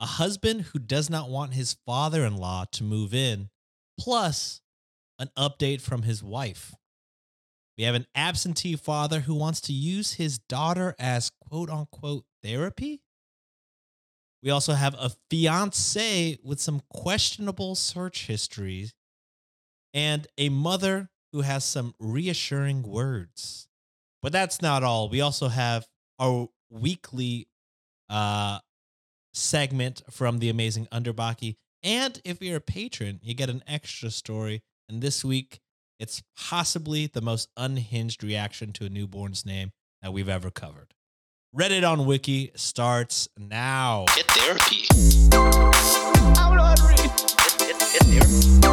a husband who does not want his father in law to move in, plus an update from his wife. We have an absentee father who wants to use his daughter as quote unquote therapy. We also have a fiance with some questionable search histories and a mother who has some reassuring words. But that's not all. We also have our weekly uh, segment from the amazing Underbaki. And if you're a patron, you get an extra story. And this week, it's possibly the most unhinged reaction to a newborn's name that we've ever covered. Reddit on Wiki starts now. Get therapy. I'm not reading. Get, get, get therapy.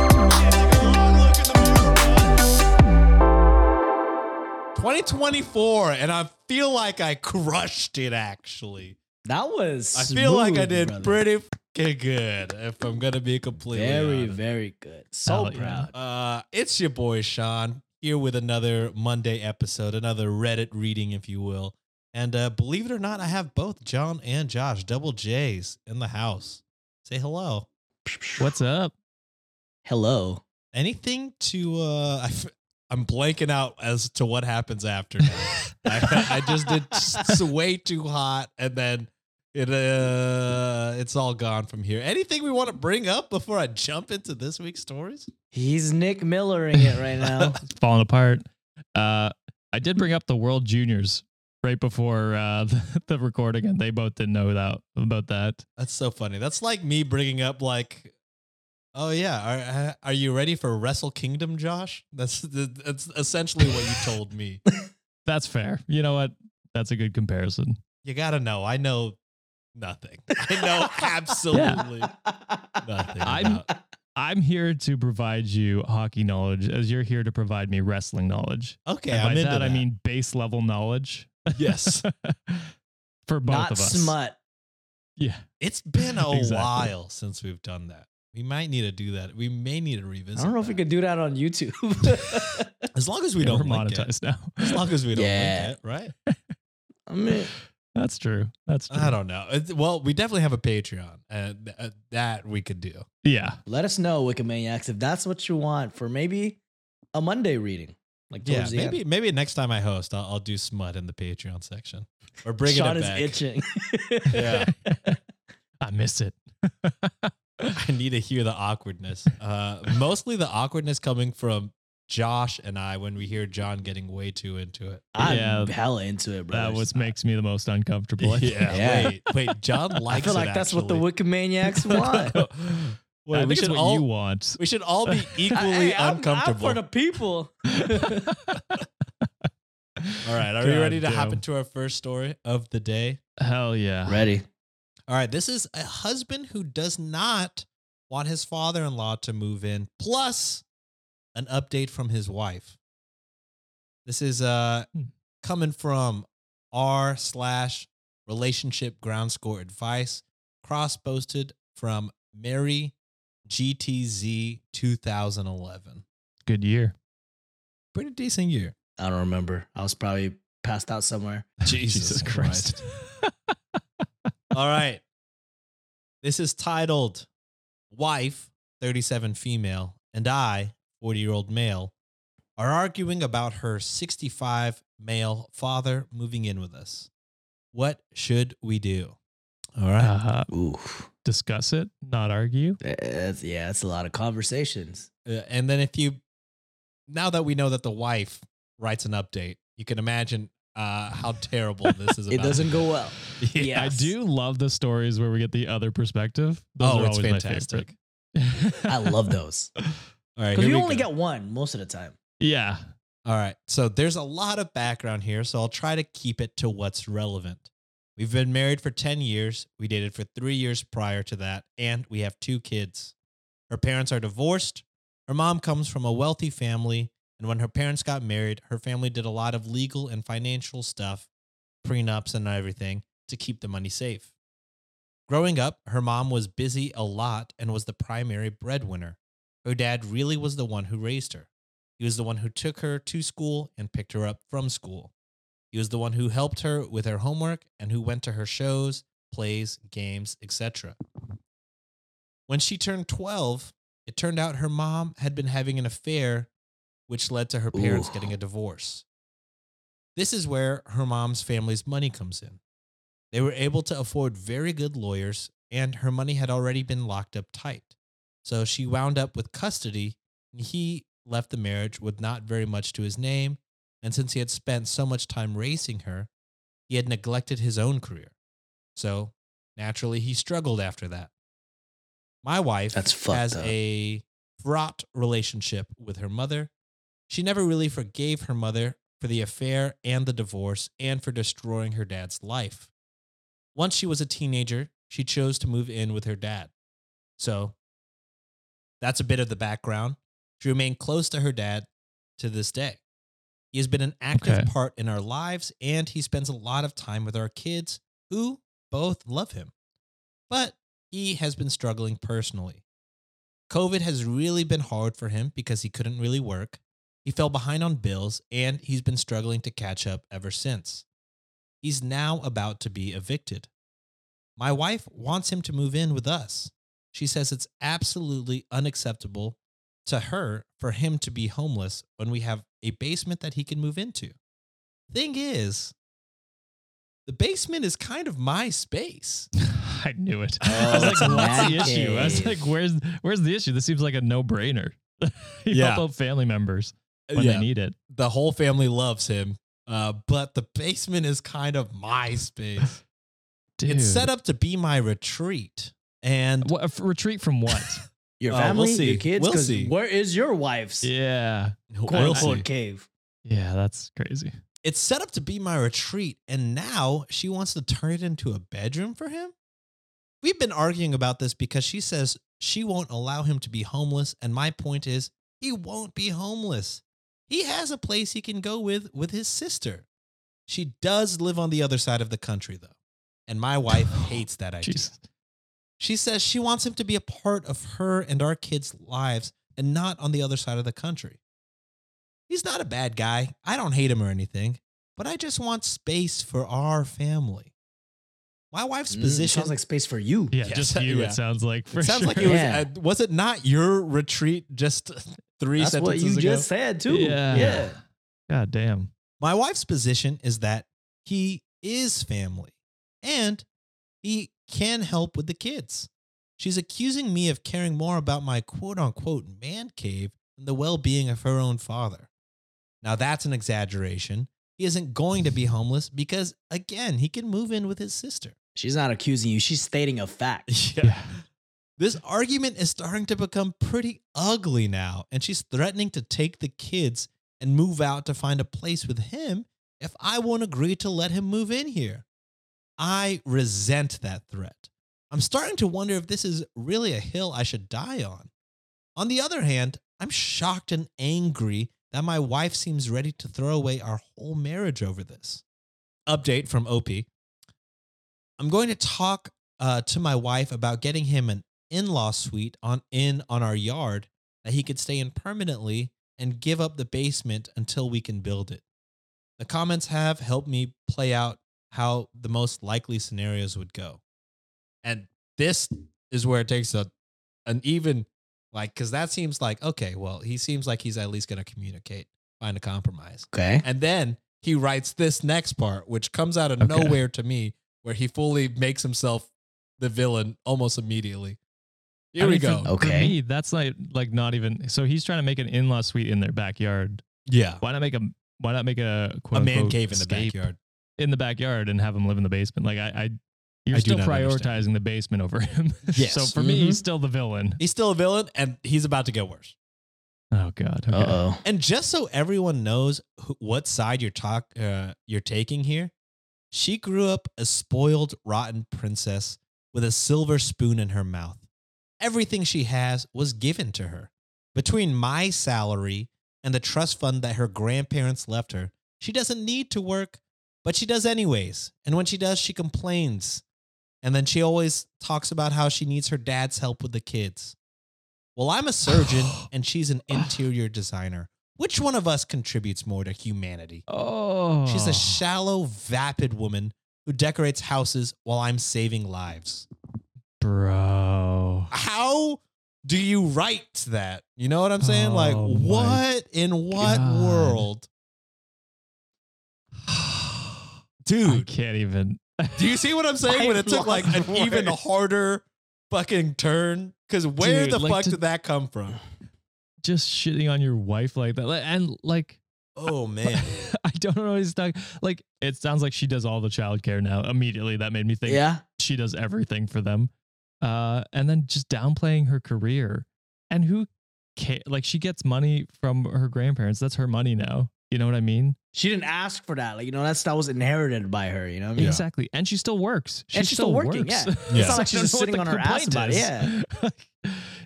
2024, and I feel like I crushed it actually. That was I feel like I did brother. pretty fucking good, if I'm gonna be completely very, honest. very good. So Hell yeah. proud. Uh, it's your boy Sean here with another Monday episode, another Reddit reading, if you will. And uh, believe it or not, I have both John and Josh, double J's, in the house. Say hello. What's up? Hello. Anything to? Uh, I f- I'm blanking out as to what happens after. I, I just did s- way too hot, and then it uh, it's all gone from here. Anything we want to bring up before I jump into this week's stories? He's Nick Millering it right now. It's falling apart. Uh, I did bring up the World Juniors right before uh, the, the recording, and they both didn't know that about that. That's so funny. That's like me bringing up like, oh yeah, are are you ready for Wrestle Kingdom, Josh? That's that's essentially what you told me. That's fair. You know what? That's a good comparison. You gotta know. I know nothing. I know absolutely nothing. I'm- about- I'm here to provide you hockey knowledge, as you're here to provide me wrestling knowledge. okay. and I'm by into that, I mean base level knowledge yes. for both Not of us. smut. Yeah. It's been a Exactly. while since we've done that. We might need to do that. We may need to revisit. I don't know if we that. could do that on YouTube. As long as we Yeah, don't we're link it. monetized now. As long as we don't Yeah. link it, right? I mean, That's true. That's true. I don't know. It's- well, we definitely have a Patreon, and uh, that we could do. Yeah. let us know, Wikimaniacs, if that's what you want for maybe a Monday reading. Like Yeah, the maybe end. maybe next time I host, I'll, I'll do smut in the Patreon section or bring Sean it is back. Is itching. Yeah. I miss it. I need to hear the awkwardness. Uh, mostly the awkwardness coming from Josh and I when we hear John getting way too into it. I'm Yeah. hella into it, bro. that was makes me the most uncomfortable. Yeah, Yeah. wait, wait. John likes. I feel it, like that's what the actually. Wikimaniacs want. Wait, I we think it's should what all you want. we should all be equally Hey, I'm- uncomfortable. I'm for the people. all right, are we ready to hop into our first story of the day? Hell yeah. Ready? All right, this is a husband who does not want his father-in-law to move in, plus an update from his wife. This is uh Hmm. coming from r slash relationship ground score advice, cross posted from Mary GTZ 2011. Good year. Pretty decent year. I don't remember. I was probably passed out somewhere. Jesus Christ. All right. This is titled Wife, 37 female, and I, 40 year old male, are arguing about her 65 male father moving in with us. What should we do? All right. Uh, Ooh, discuss it, not argue. that's, yeah, that's a lot of conversations. Uh, and then if you, now that we know that the wife writes an update, you can imagine uh, how terrible this is. It doesn't go well. Yeah. I do love the stories where we get the other perspective. Those Oh, are it's always fantastic. my favorite. I love those All right, because you only go. get one most of the time. yeah. All right. So there's a lot of background here, so I'll try to keep it to what's relevant. We've been married for 10 years. We dated for three years prior to that, and we have two kids. Her parents are divorced. Her mom comes from a wealthy family, and when her parents got married, her family did a lot of legal and financial stuff, prenups and everything, to keep the money safe. Growing up, her mom was busy a lot and was the primary breadwinner. Her dad really was the one who raised her. He was the one who took her to school and picked her up from school. He was the one who helped her with her homework and who went to her shows, plays, games, etc. When she turned 12, it turned out her mom had been having an affair, which led to her parents Ooh. getting a divorce. This is where her mom's family's money comes in. They were able to afford very good lawyers, and her money had already been locked up tight. So she wound up with custody, and he left the marriage with not very much to his name. And since he had spent so much time raising her, he had neglected his own career. So naturally, he struggled after that. My wife That's has up. a fraught relationship with her mother. She never really forgave her mother for the affair and the divorce and for destroying her dad's life. Once she was a teenager, she chose to move in with her dad. So that's a bit of the background. She remained close to her dad to this day. He has been an active Okay. part in our lives and he spends a lot of time with our kids who both love him. But he has been struggling personally. COVID has really been hard for him because he couldn't really work. He fell behind on bills and he's been struggling to catch up ever since. He's now about to be evicted. My wife wants him to move in with us. She says it's absolutely unacceptable to her for him to be homeless when we have a basement that he can move into. Thing is, the basement is kind of my space. I knew it. Oh, I was like, it's what's the issue? I was like, where's where's the issue? This seems like a no brainer. you Yeah. help out family members when Yeah. they need it. the whole family loves him, uh, but the basement is kind of my space. Dude. It's set up to be my retreat. And What, a f- retreat from what? Your Uh, we'll family, see. your kids. We'll 'cause see. Where is your wife's yeah. quote We'll unquote cave? Yeah, that's crazy. it's set up to be my retreat, and now she wants to turn it into a bedroom for him? We've been arguing about this because she says she won't allow him to be homeless, and my point is he won't be homeless. He has a place he can go with with his sister. She does live on the other side of the country though, and my wife hates that idea. Jesus. She says she wants him to be a part of her and our kids' lives and not on the other side of the country. He's not a bad guy. I don't hate him or anything, but I just want space for our family. My wife's Mm, position sounds like space for you. Yeah, Yes, just you. yeah. It sounds like for it sounds sure. like it was. Yeah. uh, was it not your retreat just three That's what sentences you ago? just said too. Yeah. yeah. God damn. My wife's position is that he is family and he can help with the kids. She's accusing me of caring more about my quote unquote man cave than the well being of her own father. Now, that's an exaggeration. He isn't going to be homeless because, again, he can move in with his sister. She's not accusing you. She's stating a fact. Yeah. This argument is starting to become pretty ugly now, and she's threatening to take the kids and move out to find a place with him if I won't agree to let him move in here. I resent that threat. I'm starting to wonder if this is really a hill I should die on. On the other hand, I'm shocked and angry that my wife seems ready to throw away our whole marriage over this. Update from OP. I'm going to talk uh, to my wife about getting him an in-law suite on in on our yard that he could stay in permanently and give up the basement until we can build it. The comments have helped me play out how the most likely scenarios would go. And this is where it takes a an even like cuz that seems like okay, well, he seems like he's at least going to communicate, find a compromise. Okay. And then he writes this next part, which comes out of Okay. nowhere to me, where he fully makes himself the villain almost immediately. Here I we mean, go. For, for Okay. me, that's like like not even. So he's trying to make an in-law suite in their backyard. Yeah. Why not make a why not make a A man unquote cave in the escape backyard. In the backyard and have him live in the basement? Like I, I you're I still prioritizing understand. the basement over him. Yes. so for me, Mhm. he's still the villain. He's still a villain, and he's about to get worse. Oh God. Okay. Uh oh. And just so everyone knows who, what side you're talk uh, you're taking here, she grew up a spoiled, rotten princess with a silver spoon in her mouth. Everything she has was given to her. Between my salary and the trust fund that her grandparents left her, she doesn't need to work, but she does anyways. And when she does, she complains. And then she always talks about how she needs her dad's help with the kids. Well, I'm a surgeon and she's an interior designer. Which one of us contributes more to humanity? Oh. She's a oh. shallow, vapid woman who decorates houses while I'm saving lives. bro. How do you write that? You know what I'm saying? like, Oh my what in what God. world? I can't even. do you see what I'm saying? When it took like an lost even harder fucking turn? Because where Dude, the like fuck to- did that come from? just shitting on your wife like that, and like Oh man. I don't know what he's talking. Like it sounds like she does all the childcare now. Immediately, that made me think Yeah. she does everything for them. Uh, and then just downplaying her career. And who ca- like she gets money from her grandparents. That's her money now. You know what I mean? She didn't ask for that. Like, you know, that's that stuff was inherited by her, you know what I mean? Yeah. Exactly. And she still works. She And she's still working, works. yeah. It's not like she's just sitting on her ass about it, is. yeah.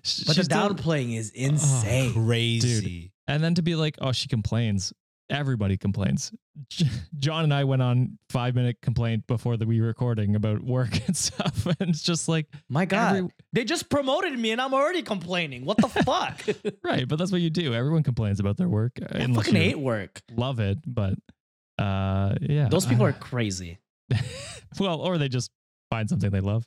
She's But the still- downplaying is oh, insane. Crazy. And then to be like, oh, she complains. Everybody complains. John and I went on five minute complaint before the we recording about work and stuff, and it's just like My God. every- they just promoted me and I'm already complaining. What the fuck? right. But that's what you do. Everyone complains about their work. uh, I fucking hate work. Love it, but uh, yeah, Those people uh, are crazy. well, or they just find something they love.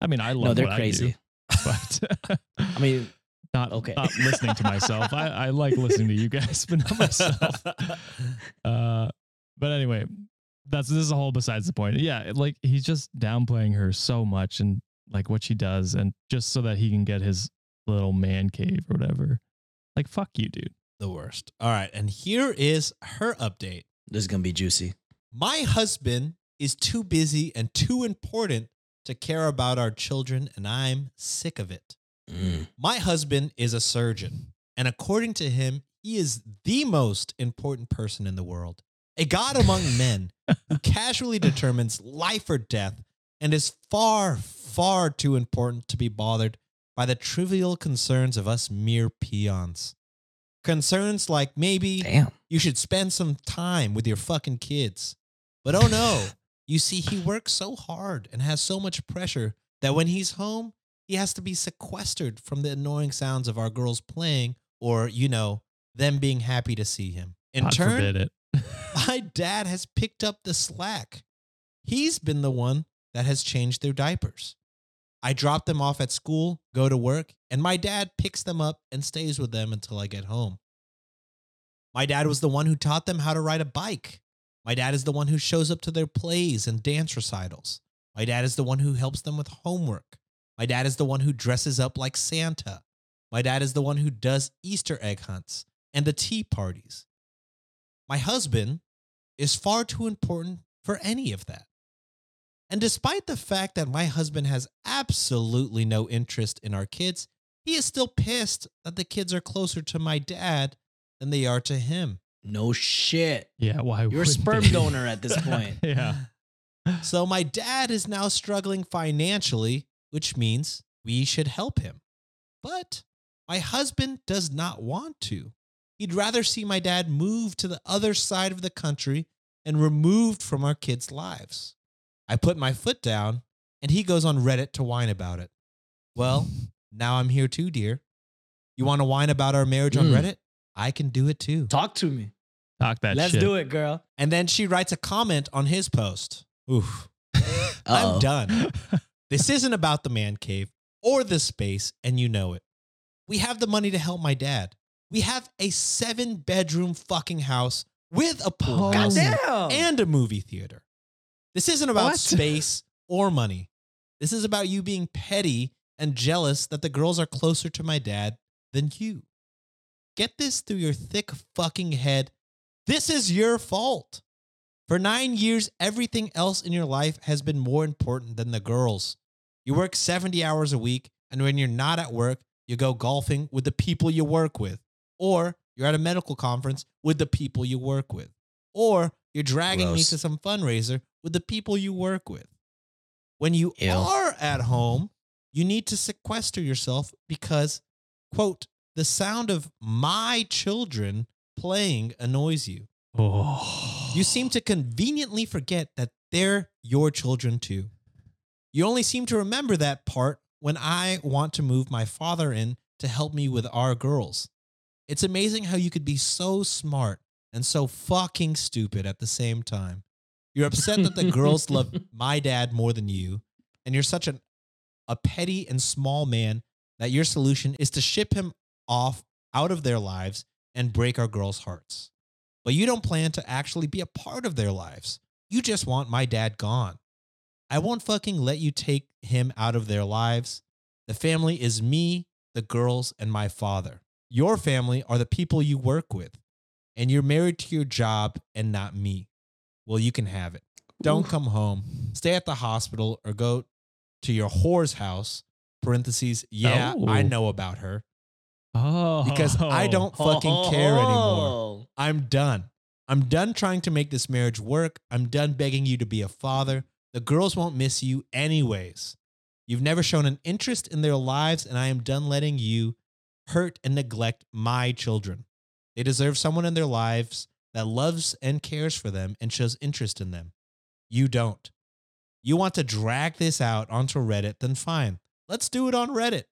I mean, I love. No, they're crazy. I do, but I mean, not Okay. Not listening to myself. I, I like listening to you guys, but not myself. Uh, but anyway, that's this is a whole besides the point. Yeah, like he's just downplaying her so much and like what she does, and just so that he can get his little man cave or whatever. Like fuck you, dude. the worst. All right. And here is her update. this is going to be juicy. My husband is too busy and too important to care about our children, and I'm sick of it. Mm. My husband is a surgeon, and according to him, he is the most important person in the world. A god among men who casually determines life or death and is far, far too important to be bothered by the trivial concerns of us mere peons. Concerns like maybe Damn. you should spend some time with your fucking kids. But oh no, you see, he works so hard and has so much pressure that when he's home, he has to be sequestered from the annoying sounds of our girls playing or, you know, them being happy to see him. In God turn, forbid it. my dad has picked up the slack. He's been the one that has changed their diapers. I drop them off at school, go to work, and my dad picks them up and stays with them until I get home. My dad was the one who taught them how to ride a bike. My dad is the one who shows up to their plays and dance recitals. My dad is the one who helps them with homework. My dad is the one who dresses up like Santa. My dad is the one who does Easter egg hunts and the tea parties. My husband is far too important for any of that. And despite the fact that my husband has absolutely no interest in our kids, he is still pissed that the kids are closer to my dad than they are to him. No shit. Yeah, why? You're a sperm they? donor at this point. yeah. So my dad is now struggling financially, which means we should help him. But my husband does not want to. He'd rather see my dad move to the other side of the country and removed from our kids' lives. I put my foot down and he goes on Reddit to whine about it. Well, now I'm here too, dear. You want to whine about our marriage on Mm. Reddit? I can do it too. Talk to me. Talk that shit. Let's shit. do it, girl. And then she writes a comment on his post. Oof. I'm done. This isn't about the man cave or the space, and you know it. We have the money to help my dad. We have a seven bedroom fucking house with a pool Oh. house and a movie theater. This isn't about What? space or money. This is about you being petty and jealous that the girls are closer to my dad than you. Get this through your thick fucking head This is your fault. For nine years, everything else in your life has been more important than the girls. You work 70 hours a week, and when you're not at work, you go golfing with the people you work with, or you're at a medical conference with the people you work with, or you're dragging me to some fundraiser with the people you work with. When you Ew. are at home, you need to sequester yourself because, quote, the sound of my children playing annoys you. Oh. You seem to conveniently forget that they're your children too. You only seem to remember that part when I want to move my father in to help me with our girls. It's amazing how you could be so smart and so fucking stupid at the same time. You're upset that the girls love my dad more than you, and you're such an, a petty and small man that your solution is to ship him off out of their lives and break our girls' hearts but you don't plan to actually be a part of their lives. You just want my dad gone. I won't fucking let you take him out of their lives. The family is me, the girls, and my father. Your family are the people you work with, and you're married to your job and not me. Well, you can have it. Don't come home. Stay at the hospital or go to your whore's house. Parentheses. Yeah, I Oh. know about her Oh. because I oh. don't fucking care anymore. Oh. I'm done. I'm done trying to make this marriage work. I'm done begging you to be a father. The girls won't miss you anyways. You've never shown an interest in their lives, and I am done letting you hurt and neglect my children. They deserve someone in their lives that loves and cares for them and shows interest in them. You don't. You want to drag this out onto Reddit, then fine. Let's do it on Reddit.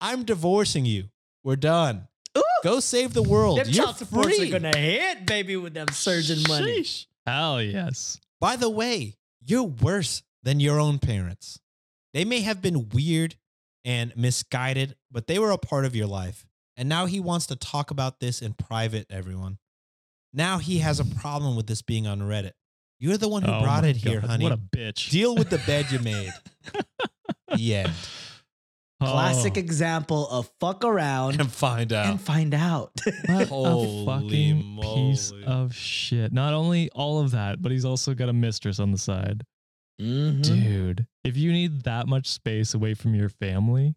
I'm divorcing you. We're done. Ooh. Go save the world. Them You're child supports free. are gonna hit, baby, with them surging money. Sheesh. Hell yes. By the way, you're worse than your own parents. They may have been weird and misguided, but they were a part of your life. And now he wants to talk about this in private, everyone. Now he has a problem with this being on Reddit. You're the one who Oh brought it here, honey. What a bitch. Deal with the bed you made. the end. Classic Oh, example of fuck around And find out. and find out. what Holy a fucking piece of shit. Not only all of that, but he's also got a mistress on the side. Mhm. Dude, if you need that much space away from your family,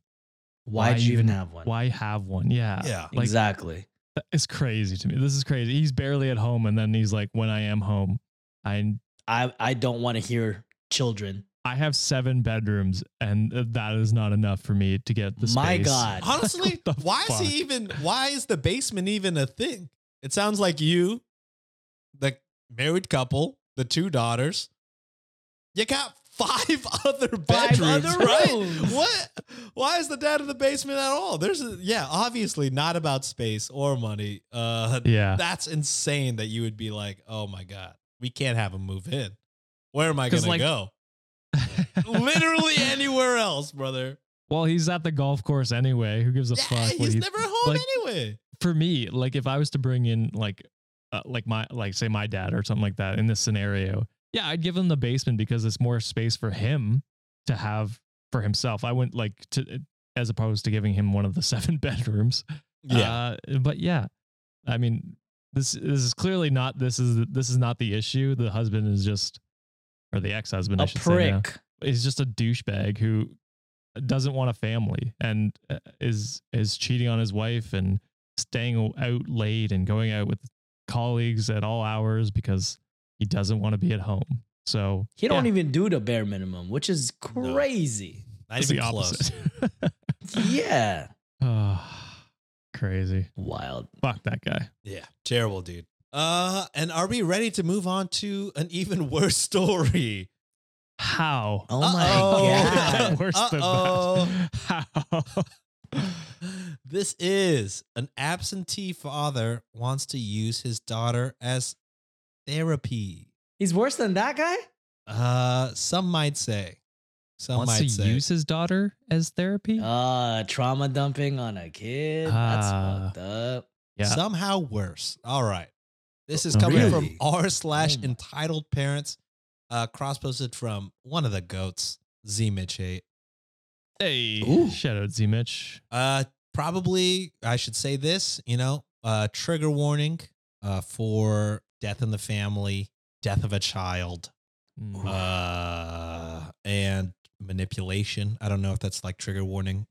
Why'd why you even even- have one? why have one? Yeah. Yeah. Like, exactly. It's crazy to me. This is crazy. He's barely at home, and then he's like, "When I am home, I I I don't want to hear children. I have seven bedrooms, and that is not enough for me to get the space. My. God. Honestly, What the why is he even why is the basement even a thing? It sounds like you, the married couple, the two daughters, you got five other bedrooms, other right? What? Why is the dad in the basement at all? There's a, yeah, obviously not about space or money. Uh Yeah. that's insane that you would be like, "Oh my god, we can't have him move in. Where am I going 'Cause, to like- go?" Literally anywhere else, brother. well, he's at the golf course anyway. Who gives a Yeah, fuck? what he's never home like- anyway. for me, like if I was to bring in like uh, like my like say my dad or something like that in this scenario, yeah, I'd give him the basement because it's more space for him to have for himself. I wouldn't like to as opposed to giving him one of the seven bedrooms. Uh, but yeah, I mean this this is clearly not this is this is not the issue. The husband is just or the ex husband I A should say now, prick. is just a douchebag who doesn't want a family and uh, is is cheating on his wife and staying out late and going out with colleagues at all hours because he doesn't want to be at home. So He don't yeah, even do the bare minimum, which is crazy. Not it's even the close. opposite. yeah. Ah, crazy. Wild. Fuck that guy. Yeah, terrible dude. Uh, and are we ready to move on to an even worse story? How? Oh Uh-oh. my god. Worse than Uh-oh. that. How? this is an absentee father wants to use his daughter as therapy. He's worse than that guy? Uh, some might say. Some Wants might to say. use his daughter as therapy? Uh trauma dumping on a kid. That's Ah. fucked up. yeah. Somehow worse. All right. This is Oh, coming really? from r slash Oh entitled parents. Uh, cross posted from one of the goats, Z Mitch eight. hey, Ooh. shout out Z Mitch. Uh, probably I should say this. You know, uh, trigger warning. Uh, for death in the family, death of a child, Mm. uh, and manipulation. I don't know if that's like trigger warning.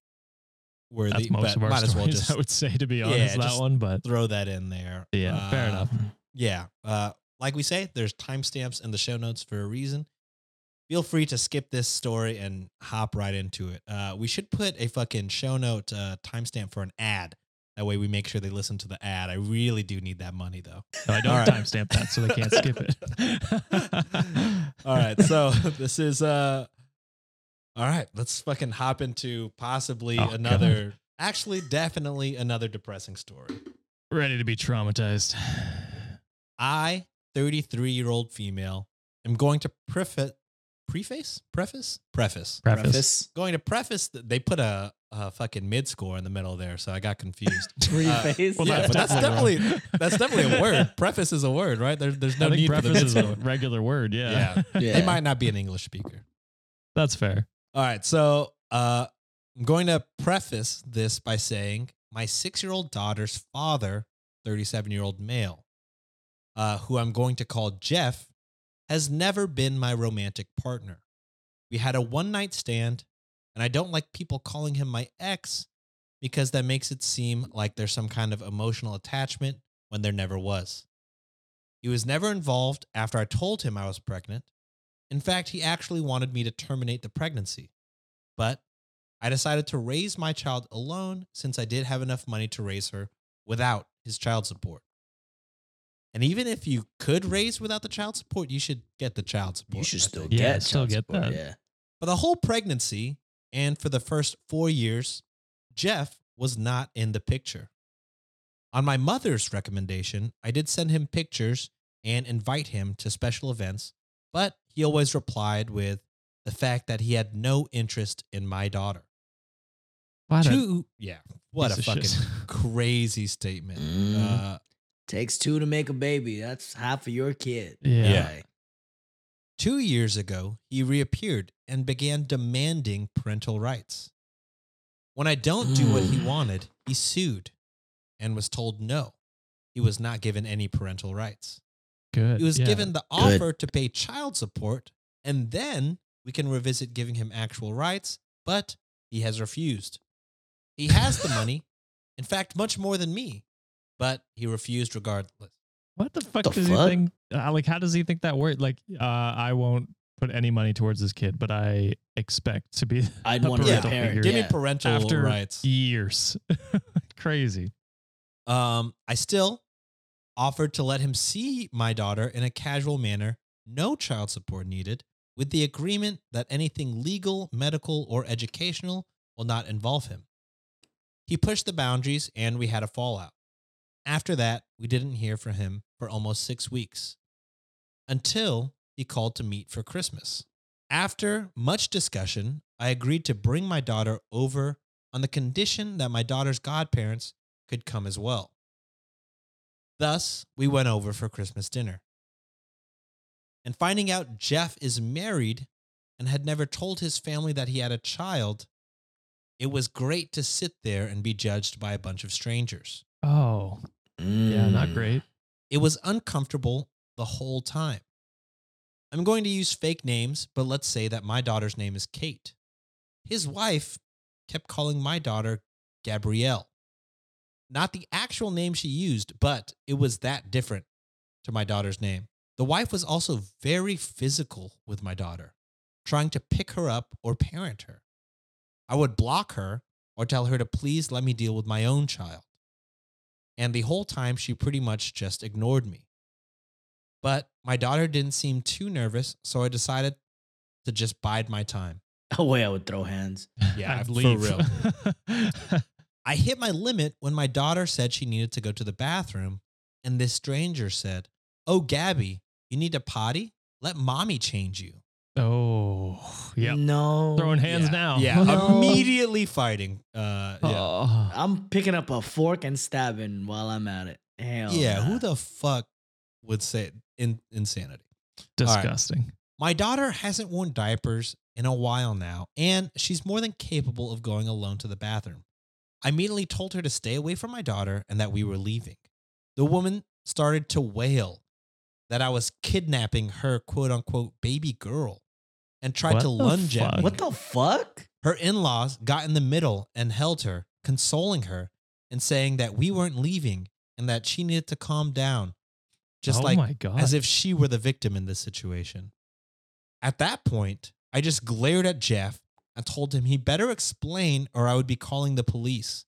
Worthy, That's most of our might as well stories, just I would say, to be Yeah, honest, that one. But throw that in there. yeah, fair Uh, enough. Yeah. Uh, like we say, there's timestamps in the show notes for a reason. Feel free to skip this story and hop right into it. Uh, we should put a fucking show note uh, timestamp for an ad. That way we make sure they listen to the ad. I really do need that money though. No, I don't right. timestamp that, so they can't skip it. All right. So this is uh all right, let's fucking hop into possibly Oh, God. another actually definitely another depressing story. Ready to be traumatized. I, 33 year old female, am going to preface, preface, preface, preface, Preface. Preface. going to preface. th- They put a, a fucking mid score in the middle there, so I got confused. Preface. Well, yeah, that's but that's definitely definitely that's definitely a word. Preface is a word, right? There, there's no I think need for the preface is a regular word. Yeah. Yeah. Yeah. They might not be an English speaker. That's fair. All right, so uh, I'm going to preface this by saying my six year old daughter's father, 37 year old male, uh, who I'm going to call Jeff, has never been my romantic partner. We had a one night stand, and I don't like people calling him my ex because that makes it seem like there's some kind of emotional attachment when there never was. He was never involved after I told him I was pregnant. In fact, he actually wanted me to terminate the pregnancy. But I decided to raise my child alone since I did have enough money to raise her without his child support. And even if you could raise without the child support, you should get the child support. You should I still think. get Yeah, still child get support, that. Yeah. For the whole pregnancy and for the first four years, Jeff was not in the picture. On my mother's recommendation, I did send him pictures and invite him to special events, but he always replied with the fact that he had no interest in my daughter. What a- Two, yeah, what a fucking shit. crazy statement. Mm. Uh, Takes two to make a baby. That's half of your kid. Yeah. Yeah. Two years ago, he reappeared and began demanding parental rights. When I don't do what he Mm. wanted, he sued and was told no. He was not given any parental rights. Good. He was yeah. given the Good. offer to pay child support, and then we can revisit giving him actual rights, but he has refused. He has the money, in fact, much more than me, but he refused regardless. What the fuck The does fuck? he think? Uh, like, how does he think that works? Like, uh, I won't put any money towards this kid, but I expect to be I'd a want to be a parental parent. figure. Give yeah. me parental after rights. years. Crazy. Um, I still offered to let him see my daughter in a casual manner, no child support needed, with the agreement that anything legal, medical, or educational will not involve him. He pushed the boundaries and we had a fallout. After that, we didn't hear from him for almost six weeks until he called to meet for Christmas. After much discussion, I agreed to bring my daughter over on the condition that my daughter's godparents could come as well. Thus, we went over for Christmas dinner. And finding out Jeff is married and had never told his family that he had a child, it was great to sit there and be judged by a bunch of strangers. Oh, yeah, not Mm. great. It was uncomfortable the whole time. I'm going to use fake names, but let's say that my daughter's name is Kate. His wife kept calling my daughter Gabrielle. Not the actual name she used, but it was that different to my daughter's name. The wife was also very physical with my daughter, trying to pick her up or parent her. I would block her or tell her to please let me deal with my own child. And the whole time, she pretty much just ignored me. But my daughter didn't seem too nervous, so I decided to just bide my time. Oh, way I would throw hands. Yeah, I'd for real. I hit my limit when my daughter said she needed to go to the bathroom, and this stranger said, Oh, Gabby, you need to potty? Let mommy change you. oh, yeah. No. Throwing hands yeah. now. Yeah, No. immediately fighting. Uh, yeah. Oh. I'm picking up a fork and stabbing while I'm at it. Hell yeah, nah. who the fuck would say in, insanity? right. Disgusting. My daughter hasn't worn diapers in a while now, and she's more than capable of going alone to the bathroom. I immediately told her to stay away from my daughter and that we were leaving. The woman started to wail that I was kidnapping her quote unquote baby girl and tried What to the lunge at me. What the fuck? Her in laws got in the middle and held her, consoling her and saying that we weren't leaving and that she needed to calm down. Just oh like my god. as if she were the victim in this situation. At that point, I just glared at Jeff and told him he better explain or I would be calling the police.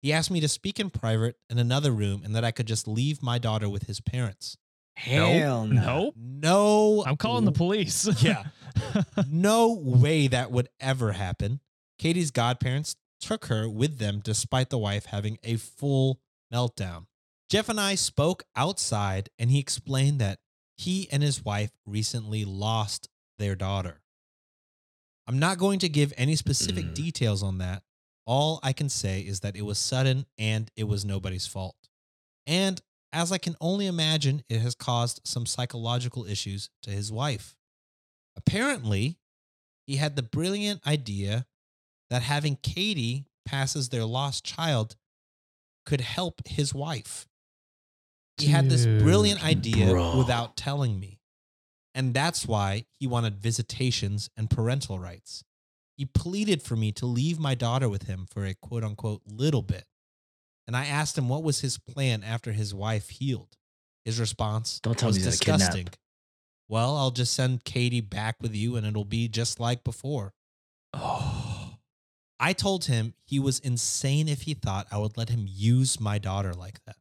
He asked me to speak in private in another room and that I could just leave my daughter with his parents. Hell no. Nope. No, I'm calling the police. Yeah. no way that would ever happen. Katie's godparents took her with them despite the wife having a full meltdown. Jeff and I spoke outside and he explained that he and his wife recently lost their daughter. I'm not going to give any specific Mm. details on that. All I can say is that it was sudden and it was nobody's fault. And as I can only imagine, it has caused some psychological issues to his wife. Apparently, he had the brilliant idea that having Katie pass as their lost child could help his wife. He had this brilliant idea bro. without telling me. And that's why he wanted visitations and parental rights. He pleaded for me to leave my daughter with him for a quote unquote little bit. And I asked him what was his plan after his wife healed. His response Don't tell was me he's gonna disgusting. Well, I'll just send Katie back with you and it'll be just like before. oh. I told him he was insane if he thought I would let him use my daughter like that.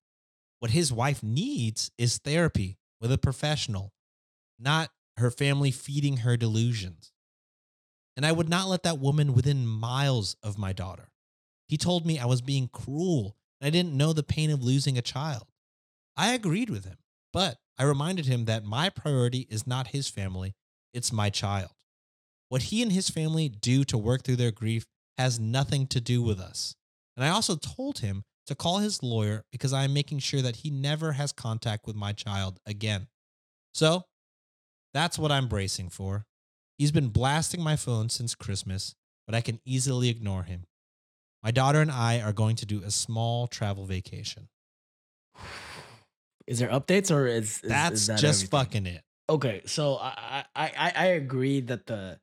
What his wife needs is therapy with a professional, not her family feeding her delusions. And I would not let that woman within miles of my daughter. He told me I was being cruel and I didn't know the pain of losing a child. I agreed with him, but I reminded him that my priority is not his family, it's my child. What he and his family do to work through their grief has nothing to do with us. And I also told him to call his lawyer because I am making sure that he never has contact with my child again. So that's what I'm bracing for. He's been blasting my phone since Christmas, but I can easily ignore him. My daughter and I are going to do a small travel vacation. Is there updates or is, is That's is that just everything? fucking it. okay? So I, I I I agree that the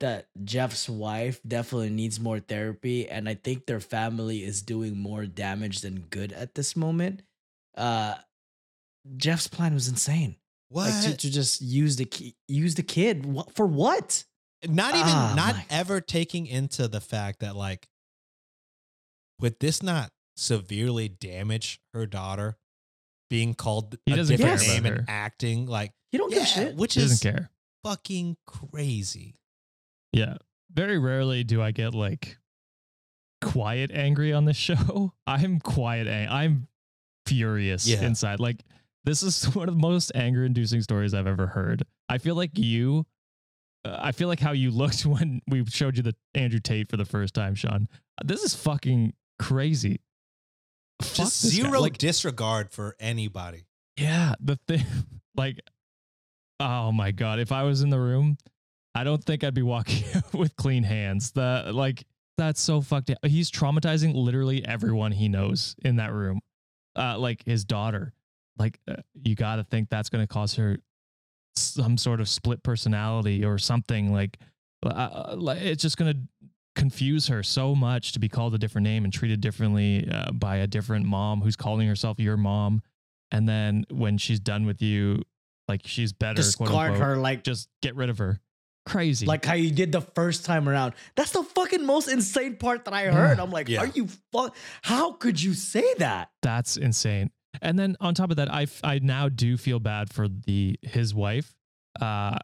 that Jeff's wife definitely needs more therapy, and I think their family is doing more damage than good at this moment. Uh, Jeff's plan was insane. What? Like to, to just use the ki- use the kid what, for what? not even Ah, not my- ever taking into the fact that like would this not severely damage her daughter being called He a doesn't different care name and acting like You don't yeah, give a shit. which She is doesn't care. fucking crazy. Yeah. Very rarely do I get like quiet angry on this show. I'm quiet ang- I'm furious Yeah. inside. Like this is one of the most anger inducing stories I've ever heard. I feel like you uh, I feel like how you looked when we showed you the Andrew Tate for the first time, Sean. This is fucking crazy. Fuck Just zero Like, disregard for anybody. yeah, the thing, like, oh my god, if I was in the room, I don't think I'd be walking with clean hands. The like, that's so fucked. Up. He's traumatizing literally everyone he knows in that room, uh, like his daughter. Like, uh, you got to think that's going to cause her some sort of split personality or something. Like, uh, uh, like it's just going to confuse her so much to be called a different name and treated differently uh, by a different mom who's calling herself your mom and then when she's done with you like she's better Discard her like just get rid of her crazy like how you did the first time around. That's the fucking most insane part that I heard. I'm like, Yeah. are you fuck? How could you say that? that's insane and then on top of that i f- i now do feel bad for the his wife uh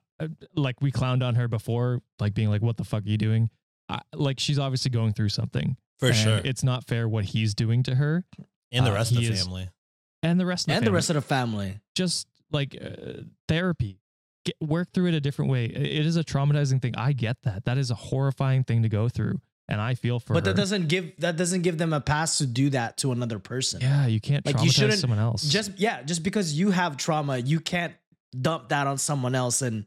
like we clowned on her before like being like what the fuck are you doing I, like she's obviously going through something For and sure. it's not fair what he's doing to her and the uh, rest of he the is- family. and the rest of the and the rest of the family. just like uh, therapy get, work through it a different way it is a traumatizing thing i get that that is a horrifying thing to go through and i feel for But her. that doesn't give that doesn't give them a pass to do that to another person. yeah you can't Like, traumatize you shouldn't someone else Just yeah, just because you have trauma, you can't dump that on someone else and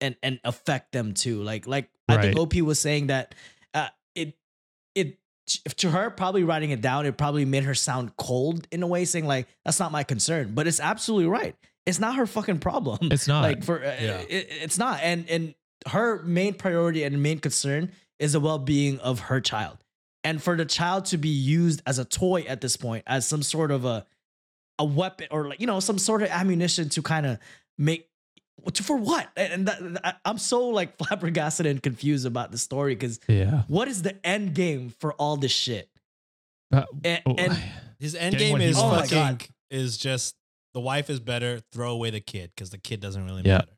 and and affect them too. Like like I think Right. OP was saying that uh it it to her probably writing it down, it probably made her sound cold in a way, saying like that's not my concern. But it's absolutely right. It's not her fucking problem. It's not. like for uh, Yeah. it, it's not. And and her main priority and main concern is the well being of her child, and for the child to be used as a toy at this point, as some sort of a a weapon or like you know some sort of ammunition to kind of make for what? And and that, that- I'm so like flabbergasted and confused about the story because yeah. what is the end game for all this shit? Uh, And, oh, and His end game is. Oh fucking is just the wife is better. Throw away the kid because the kid doesn't really Yeah. matter.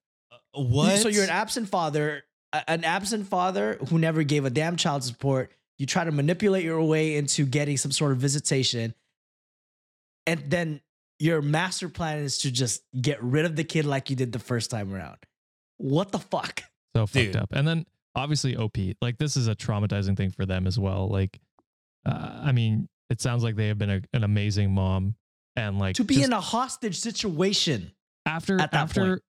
Uh, what? So you're an absent father, an absent father who never gave a damn child support. You try to manipulate your way into getting some sort of visitation, and then your master plan is to just get rid of the kid like you did the first time around. What the fuck? so Dude. fucked up. And then obviously OP, like this is a traumatizing thing for them as well. Like, uh, I mean, it sounds like they have been a, an amazing mom, and like To be in a hostage situation. after at that after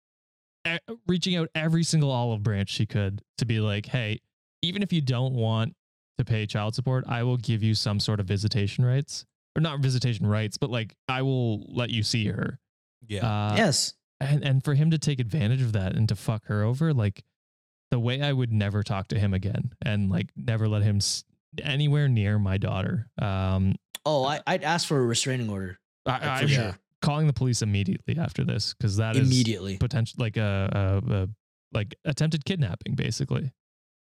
e- reaching out every single olive branch she could to be like, hey, even if you don't want to pay child support, I will give you some sort of visitation rights, or not visitation rights, but like I will let you see her. yeah. Uh, yes. and and for him to take advantage of that and to fuck her over like the way i would never talk to him again and like never let him s- anywhere near my daughter um Oh, I, I'd ask for a restraining order I, for i'm sure. calling the police immediately after this because that is immediately. potential like a, a, a like attempted kidnapping basically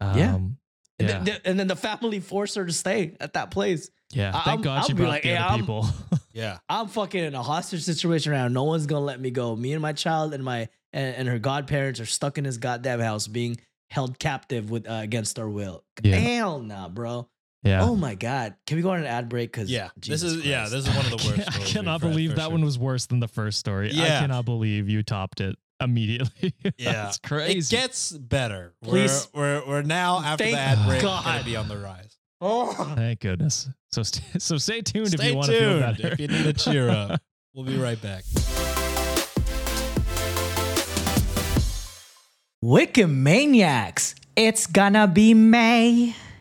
Yeah. um, And, yeah then, and then the family forced her to stay at that place. yeah I- thank I'm- god she I'll brought like, the "Hey, other I'm- people yeah. I'm fucking in a hostage situation right now. No one's gonna let me go. Me and my child and my and, and her godparents are stuck in this goddamn house, being held captive with uh, against our will. Yeah. Hell nah, bro. Yeah Oh my god. Can we go on an ad break? Because Yeah. This is yeah. This is one of the I worst. can't- I cannot believe that sure. one was worse than the first story. I cannot believe you topped it immediately. Yeah. That's crazy. It gets better. Please. We're, we're we're now after Thank the ad break God. gonna be on the rise. oh. Thank goodness. So st- so stay tuned if Stay you want to feel tuned better. if you need a cheer up. We'll be right back. Wikimaniacs. It's gonna be May.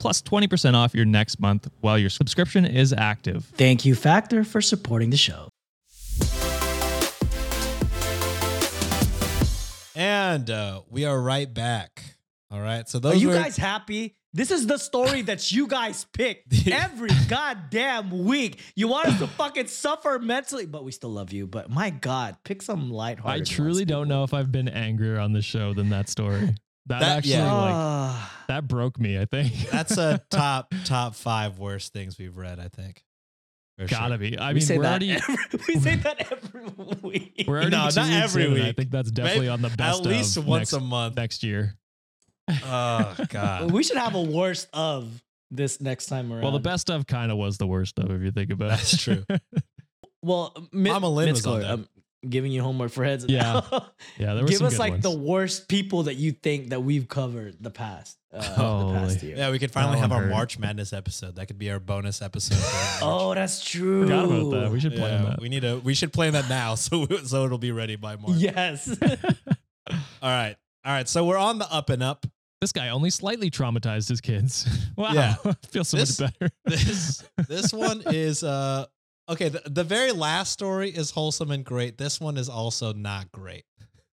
plus 20% off your next month while your subscription is active. Thank you, Factor, for supporting the show. And uh, we are right back. All right. So those Are you were guys happy? This is the story that you guys pick every goddamn week. You want us to fucking suffer mentally, but we still love you. But my God, pick some lighthearted. I truly ones, don't people. know if I've been angrier on the show than that story. That, That- actually yeah. like Ah. that broke me, I think. that's a top top five worst things we've read, I think. For Gotta sure. be. I we mean, say we're that already every, we say that every week. we're already No, not every week. I think that's definitely Maybe on the best At least of once next, a month. next year. Oh God. we should have a worst of this next time around. Well, the best of kind of was the worst of, if you think about it. That's true. Well, Mi- Mama Lynn was on Mitzler, there. I'm giving you homework for heads. Yeah. yeah, there were Give some us good like ones. the worst people that you think that we've covered the past, uh, the past year. Yeah, we could finally have our hurt. March Madness episode. That could be our bonus episode. Oh, that's true. Forgot about that. We should plan yeah, that. we need to. We should plan that now, so so it'll be ready by March. Yes. All right, all right. So we're on the up and up. This guy only slightly traumatized his kids. Wow. Yeah. I feel so This- much better. this this one is uh okay the, the very last story is wholesome and great this one is also not great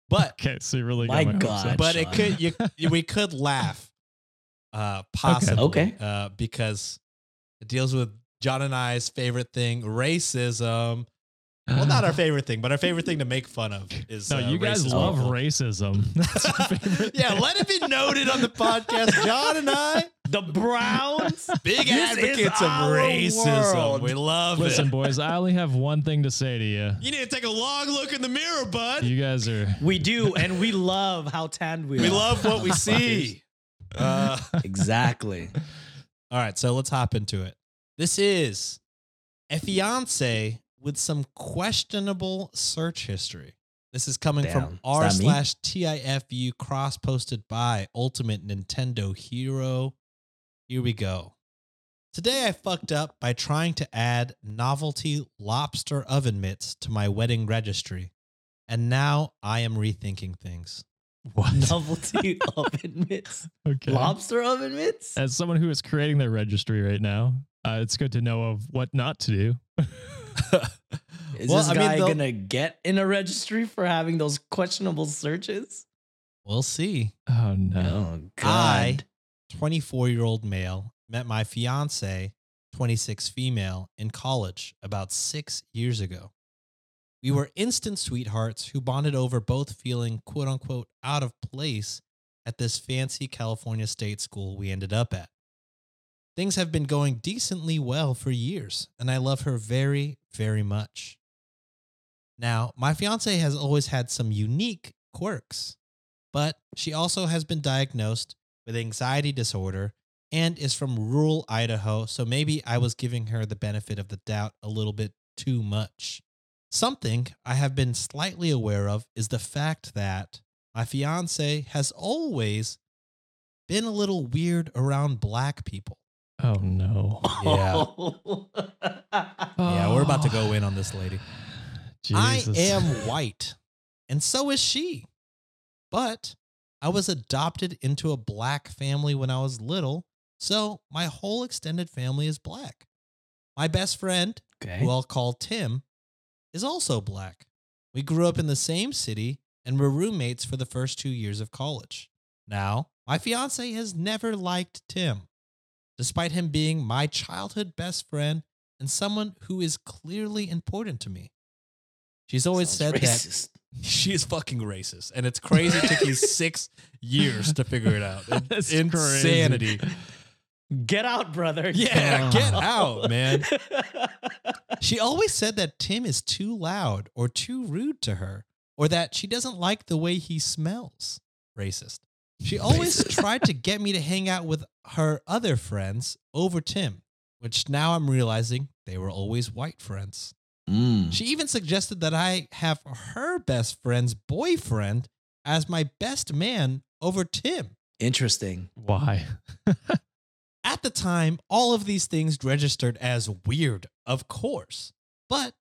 but okay, so you really My my God. up. but it could you, you- we could laugh uh possibly Okay. uh because it deals with john and i's favorite thing racism well not our favorite thing but our favorite thing to make fun of is No, uh, you guys racist love racism. That's your favorite. yeah let it be noted on the podcast john and i The Browns. big This is advocates of racism world. we love Listen, it Listen, boys, I only have one thing to say to you. you need to take a long look in the mirror bud You guys are we do, and we love how tanned we, are. We are. love what we see. Uh, exactly. all right, so let's hop into it. This is a fiance with some questionable search history. This is coming Damn. from r that me? slash tifu cross posted by Ultimate Nintendo Hero. Here we go. Today I fucked up by trying to add novelty lobster oven mitts to my wedding registry. And now I am rethinking things. what? Novelty oven mitts. Okay. Lobster oven mitts. As someone who is creating their registry right now, uh, it's good to know of what not to do. Is Well, this I mean, guy they'll- gonna get in a registry for having those questionable searches? we'll see. Oh no. Oh I- God. 24 year old male met my fiance, 26 female, in college about six years ago. We were instant sweethearts who bonded over both feeling quote unquote out of place at this fancy California state school we ended up at. Things have been going decently well for years, and I love her very, very much. Now, my fiance has always had some unique quirks, but she also has been diagnosed with anxiety disorder and is from rural Idaho, so maybe I was giving her the benefit of the doubt a little bit too much. Something I have been slightly aware of is the fact that my fiance has always been a little weird around black people. Oh no. Yeah. Yeah. Yeah, we're about to go in on this lady. Jesus. I am white, and so is she. But I was adopted into a black family when I was little, so my whole extended family is black. My best friend, okay. who I'll call Tim, is also black. We grew up in the same city and were roommates for the first two years of college. Now, my fiance has never liked Tim, despite him being my childhood best friend and someone who is clearly important to me. She's always Sounds said that racist. she is fucking racist, and it's crazy. It took you six years to figure it out. That's insanity. Get out, brother. Yeah, Oh. get out, man. She always said that Tim is too loud or too rude to her, or that she doesn't like the way he smells. Racist. She always tried to get me to hang out with her other friends over Tim, which now I'm realizing they were always white friends. Mm. She even suggested that I have her best friend's boyfriend as my best man over Tim. Interesting. Why? At the time, all of these things registered as weird, of course. But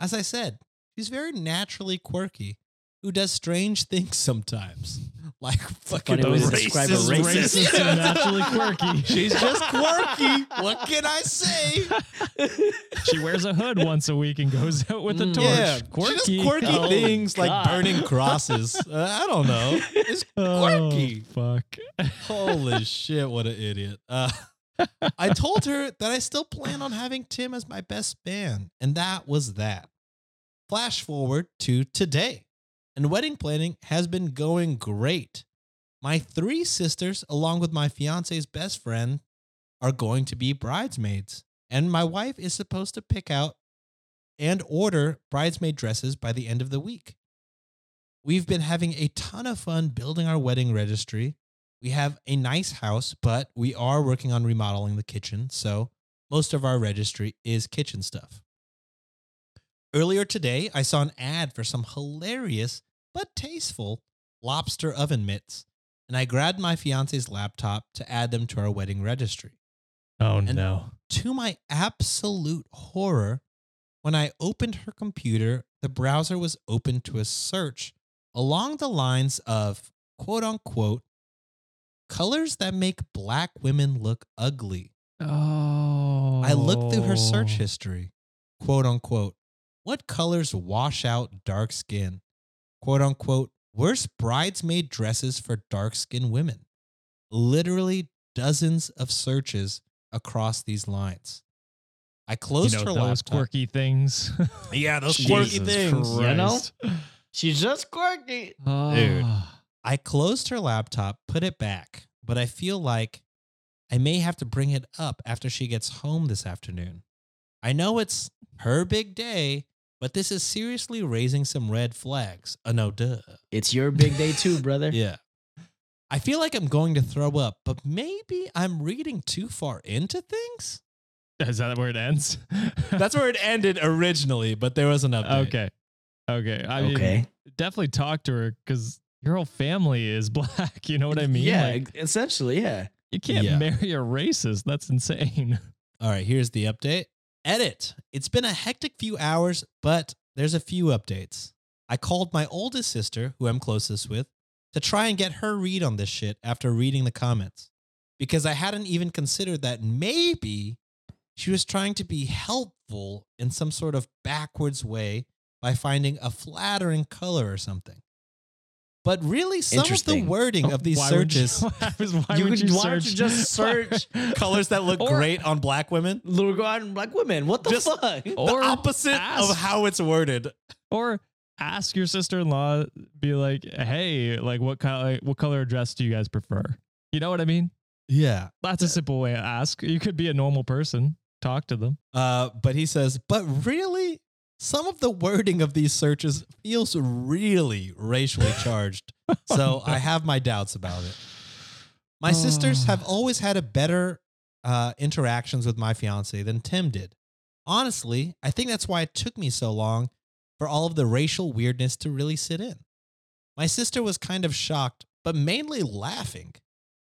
as I said, she's very naturally quirky, who does strange things sometimes. Like fucking funny way to racist. describe a racist. Racist and naturally quirky. She's just quirky. what can I say? she wears a hood once a week and goes out with a Mm. torch. Yeah, quirky. She does quirky Oh, things like God. burning crosses. Uh, I don't know. It's Oh, quirky. fuck. Holy shit, what an idiot. Uh, I told her that I still plan on having Tim as my best man, and that was that. Flash forward to today, and wedding planning has been going great. My three sisters, along with my fiance's best friend, are going to be bridesmaids, and my wife is supposed to pick out and order bridesmaid dresses by the end of the week. We've been having a ton of fun building our wedding registry. We have a nice house, but we are working on remodeling the kitchen, so most of our registry is kitchen stuff. Earlier today, I saw an ad for some hilarious but tasteful lobster oven mitts, and I grabbed my fiance's laptop to add them to our wedding registry. Oh And- no. To my absolute horror, when I opened her computer, the browser was open to a search along the lines of quote unquote colors that make black women look ugly. Oh. I looked through her search oh. history, quote unquote. What colors wash out dark skin? Quote unquote. Worst bridesmaid dresses for dark skinned women. Literally dozens of searches across these lines. I You closed know, her those laptop. quirky things. Yeah, those Jesus quirky things. You know? She's just quirky. Dude. Ah. I closed her laptop, put it back, but I feel like I may have to bring it up after she gets home this afternoon. I know it's her big day, but this is seriously raising some red flags. Oh, no, duh. It's your big day too, brother. Yeah. I feel like I'm going to throw up, but maybe I'm reading too far into things. Is that where it ends? That's where it ended originally, but there was an update. okay. Okay. I mean, okay. definitely talk to her because your whole family is black. You know what I mean? yeah, Like, essentially, yeah. you can't Yeah. marry a racist. That's insane. All right, here's the update. Edit. It's been a hectic few hours, but there's a few updates. I called my oldest sister, who I'm closest with, to try and get her read on this shit after reading the comments. Because I hadn't even considered that maybe she was trying to be helpful in some sort of backwards way by finding a flattering color or something. But really, some of the Interesting. wording of these Why would you- searches, why You would could- you why don't search you just search colors that look Or- great on black women, Little garden black women. What the Just- fuck? Or the opposite ask- of how it's worded. or ask your sister-in-law be like hey like what color what color dress do you guys prefer you know what i mean Yeah. that's a simple way to ask you could be a normal person talk to them Uh, but he says, but really, some of the wording of these searches feels really racially charged. So I have my doubts about it. My sisters have always had a better uh, interactions with my fiance than Tim did. Honestly, I think that's why it took me so long for all of the racial weirdness to really sit in. My sister was kind of shocked, but mainly laughing.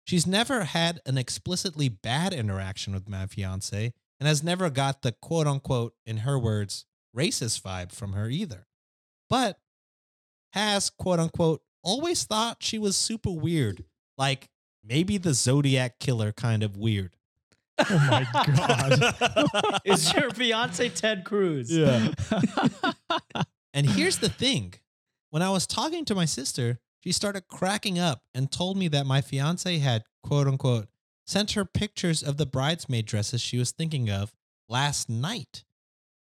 She's never had an explicitly bad interaction with my fiance and has never got the quote unquote, in her words, racist vibe from her either. But has quote unquote always thought she was super weird, like maybe the Zodiac killer kind of weird. oh my god Is your fiance Ted Cruz? Yeah. And here's the thing when I was talking to my sister, she started cracking up and told me that my fiance had, quote unquote, sent her pictures of the bridesmaid dresses she was thinking of last night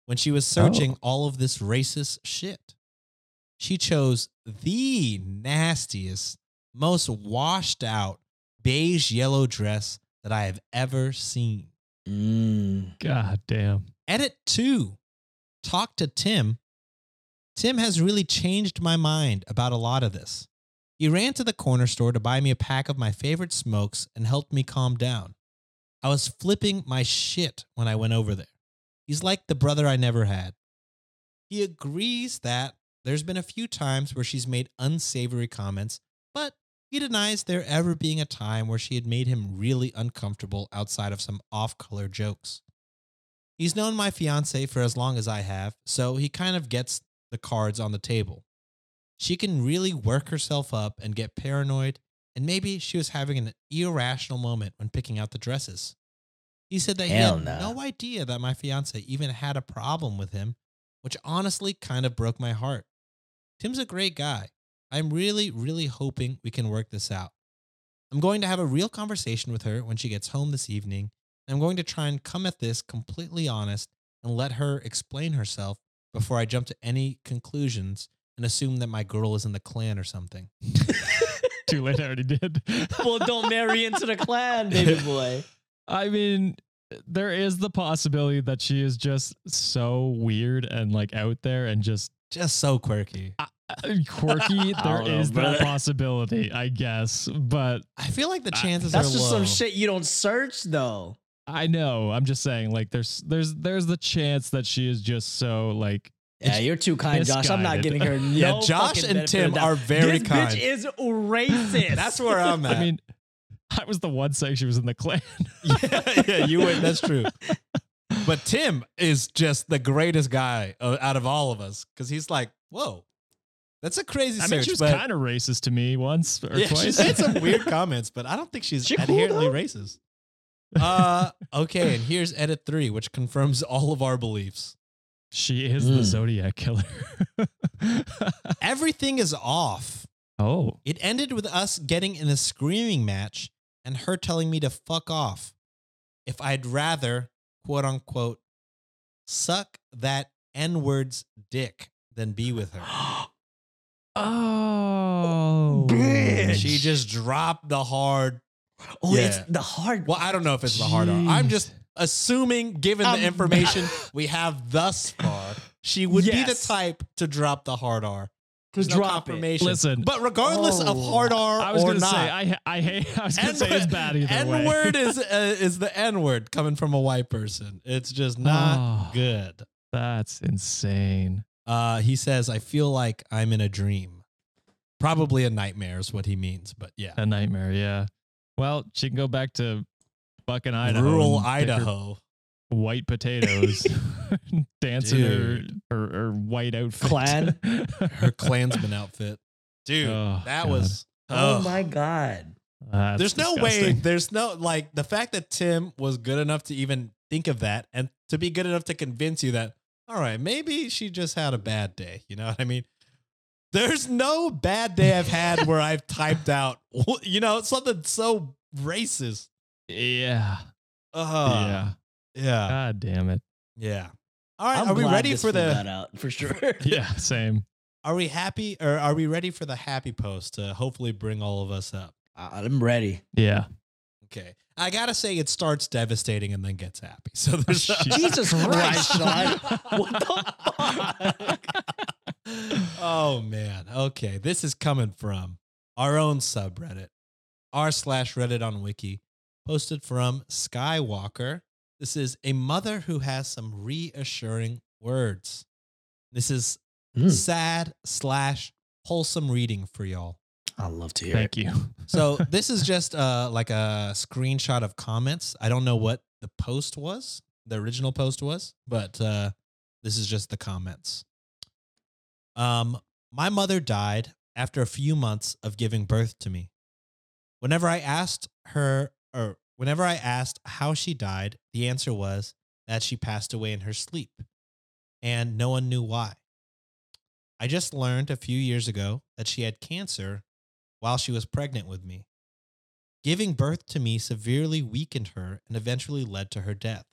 when she was searching all of this racist shit. She chose the nastiest, most washed out beige yellow dress that I have ever seen. Mm. god damn Edit two. Talk to Tim. Tim has really changed my mind about a lot of this. He ran to the corner store to buy me a pack of my favorite smokes and helped me calm down. I was flipping my shit when I went over there. He's like the brother I never had. He agrees that there's been a few times where she's made unsavory comments, but he denies there ever being a time where she had made him really uncomfortable outside of some off color jokes. He's known my fiance for as long as I have, so he kind of gets the cards on the table. She can really work herself up and get paranoid, and maybe she was having an irrational moment when picking out the dresses. He said that Hell he had no. no idea that my fiance even had a problem with him, which honestly kind of broke my heart. Tim's a great guy. I'm really, really hoping we can work this out. I'm going to have a real conversation with her when she gets home this evening. And I'm going to try and come at this completely honest and let her explain herself before I jump to any conclusions and assume that my girl is in the Klan or something. too late i already did well, don't marry into the Klan, baby boy. I mean, there is the possibility that she is just so weird and like out there and just Just so quirky. uh, quirky. I There know, is that possibility, I guess. But I feel like the I- chances That's are just low. some shit you don't search, though. I know. I'm just saying, like, there's there's there's the chance that she is just so like Yeah, you're too kind, Josh. I'm not misguided. giving her no Yeah, Josh and Tim of the doubt. are very this kind. bitch is racist. That's where I'm at. I mean, I was the one saying she was in the Klan. yeah, yeah, you would. That's true. But Tim is just the greatest guy uh, out of all of us because he's like, whoa, That's a crazy I search. mean, she was kind of racist to me once or yeah, she twice. made some weird comments, but I don't think she's She inherently though? racist. Uh, okay, and here's edit three, which confirms all of our beliefs. she is Mm. the Zodiac killer. Everything is off. oh, It ended with us getting in a screaming match and her telling me to fuck off. If I'd rather, quote unquote, suck that N word's dick than be with her. oh, Bitch. She just dropped the hard. Oh, it's Yeah. the hard. Well, I don't know if it's the hard R. I'm just assuming, given Um, the information we have thus far, she would be the type to drop the hard R. There's no drop it. confirmation. Listen. but regardless of Oh. hard R I was or gonna not, say I I hate. I was gonna say it's bad either N way. word is uh, is the N word coming from a white person. It's just not Oh. good. That's insane. Uh, he says, "I feel like I'm in a dream." Probably a nightmare is what he means, but yeah, A nightmare. Yeah. Well, she can go back to fucking Idaho, rural and her Idaho. White potatoes, dancing her, her her white outfit. Clan? Her Klansman outfit, dude. Oh, that God. was. Oh ugh. my god. That's There's no way. There's no like the fact that Tim was good enough to even think of that, and to be good enough to convince you that all right, maybe she just had a bad day. You know what I mean? There's no bad day I've had where I've typed out, you know, something so racist. Yeah. Uh, yeah. Yeah, God damn it. yeah. All right, I'm are we ready this for fool got the? out for sure? Yeah. Same. Are we happy or are we ready for the happy post to hopefully bring all of us up? I'm ready. Yeah. Okay, I gotta say it starts devastating and then gets happy. So there's Jesus Christ, Sean. What the fuck? oh man. Okay. This is coming from our own subreddit, r slash Reddit on Wiki, posted from Skywalker. This is a mother who has some reassuring words. This is Hmm. sad slash wholesome reading for y'all. I love to hear Thank you. So this is just uh like a screenshot of comments. I don't know what the post was, the original post was, but uh this is just the comments. Um my mother died after a few months of giving birth to me. Whenever I asked her or whenever I asked how she died, the answer was that she passed away in her sleep and no one knew why. I just learned a few years ago that she had cancer while she was pregnant with me. Giving birth to me severely weakened her and eventually led to her death.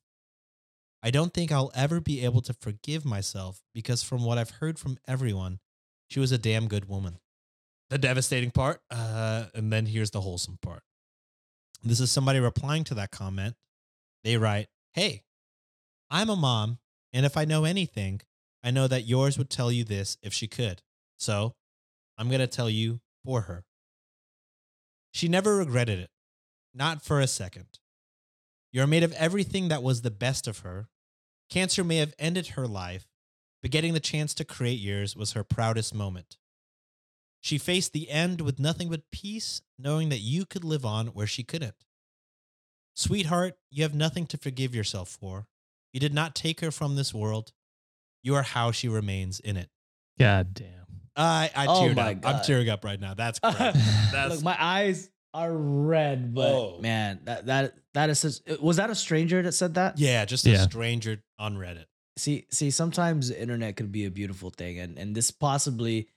I don't think I'll ever be able to forgive myself because, from what I've heard from everyone, she was a damn good woman. The devastating part, uh, and then here's the wholesome part. This is somebody replying to that comment. They write, Hey, I'm a mom, and if I know anything, I know that yours would tell you this if she could. So I'm going to tell you for her. She never regretted it, not for a second. You're made of everything that was the best of her. Cancer may have ended her life, but getting the chance to create yours was her proudest moment. She faced the end with nothing but peace, knowing that you could live on where she couldn't. Sweetheart, you have nothing to forgive yourself for. You did not take her from this world. You are how she remains in it. God damn. I, I Oh teared my up. I'm tearing up right now. That's great. That's Look, my eyes are red, but Oh. man, that that that is such, was that a stranger that said that? yeah, just a stranger on Reddit. See, see, sometimes the internet could be a beautiful thing, and and this possibly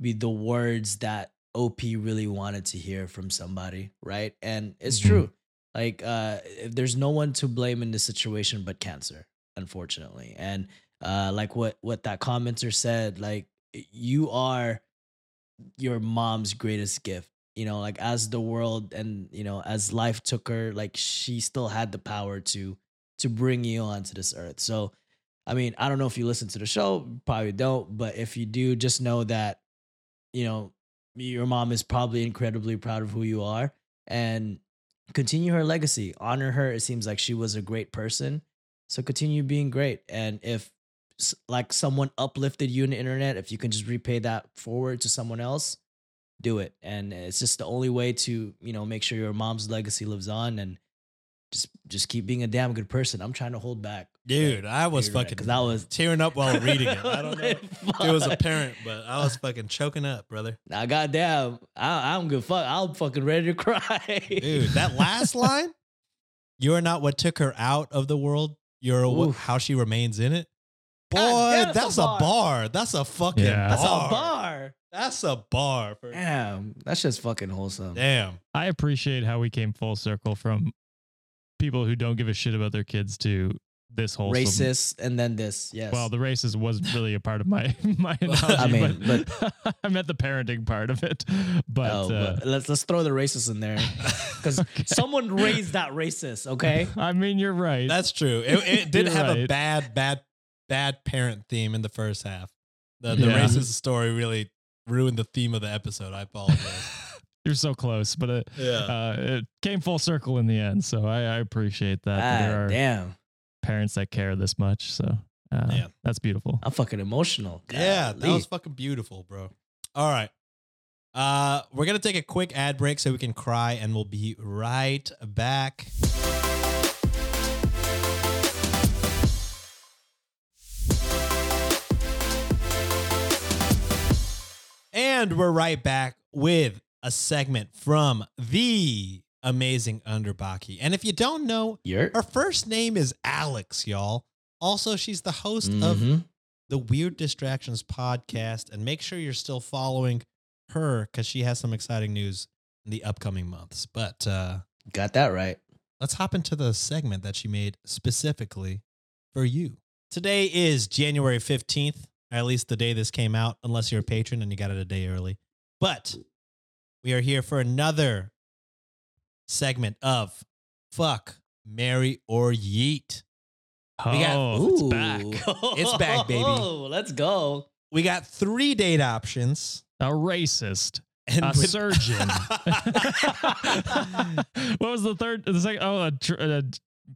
be the words that OP really wanted to hear from somebody, right? And it's Mhm. true. Like, uh, if there's no one to blame in this situation but cancer, unfortunately, and uh, like what what that commenter said, like you are your mom's greatest gift. You know, like as the world and you know as life took her, like she still had the power to to bring you onto this earth. So, I mean, I don't know if you listen to the show, probably don't, but if you do, just know that you know your mom is probably incredibly proud of who you are and continue her legacy. Honor her. It seems like she was a great person, so continue being great. And if like someone uplifted you in the internet, if you can just repay that forward to someone else, do it. And it's just the only way to, you know, make sure your mom's legacy lives on and just just keep being a damn good person. I'm trying to hold back Dude, I was You're right, fucking 'cause I was tearing up while reading it. I don't know if Fuck. it was apparent, but I was fucking choking up, brother. Nah, goddamn, I, I'm good. Fuck, I'm fucking ready to cry, Dude, that last line, you're not what took her out of the world. You're what, Oof. how she remains in it. Boy, God damn, that's, that's a a bar. bar. That's a fucking Yeah. That's a bar. That's a bar. For, Damn, that's just fucking wholesome. Damn. I appreciate how we came full circle from people who don't give a shit about their kids to this whole Racist, and then this. Yes. Well, the racist wasn't really a part of my my analogy, I mean, but, I meant the parenting part of it. But, Oh, uh, but let's let's throw the racist in there because Okay. someone raised that racist. Okay. I mean, you're right. That's true. It, it did You're have a bad, bad, bad parent theme in the first half. The, the Yeah. racist story really ruined the theme of the episode. I apologize. you're so close, but it, yeah. uh, it came full circle in the end. So I, I appreciate that. that there Ah, are damn, parents that care this much. So uh, Yeah. that's beautiful. I'm fucking emotional. Yeah, that Golly. was fucking beautiful, bro. All right. Uh, we're gonna take a quick ad break so we can cry, and we'll be right back. And we're right back with a segment from the amazing Underbaki. And if you don't know, You're her first name is Alex, y'all. Also, she's the host of Mhm. the Weird Distractions podcast. And make sure you're still following her because she has some exciting news in the upcoming months. But uh, got that right. let's hop into the segment that she made specifically for you. Today is January 15th, or at least the day this came out, unless you're a patron and you got it a day early. But we are here for another segment of Fuck, Marry, or Yeet. We got- oh, it's back. It's back, baby. Oh, let's go. We got three date options. A racist. And A with- surgeon. what was the third? The second? Oh, a, tr- a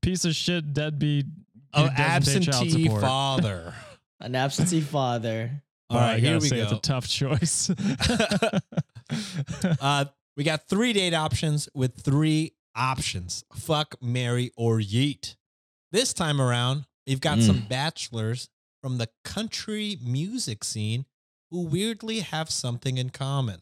piece of shit deadbeat. Oh, who doesn't pay child absentee father. An absentee father. All Well, I right, here we say go. It's a tough choice. uh, we got three date options with three options fuck, marry, or yeet. This time around, we've got Mm. some bachelors from the country music scene who weirdly have something in common.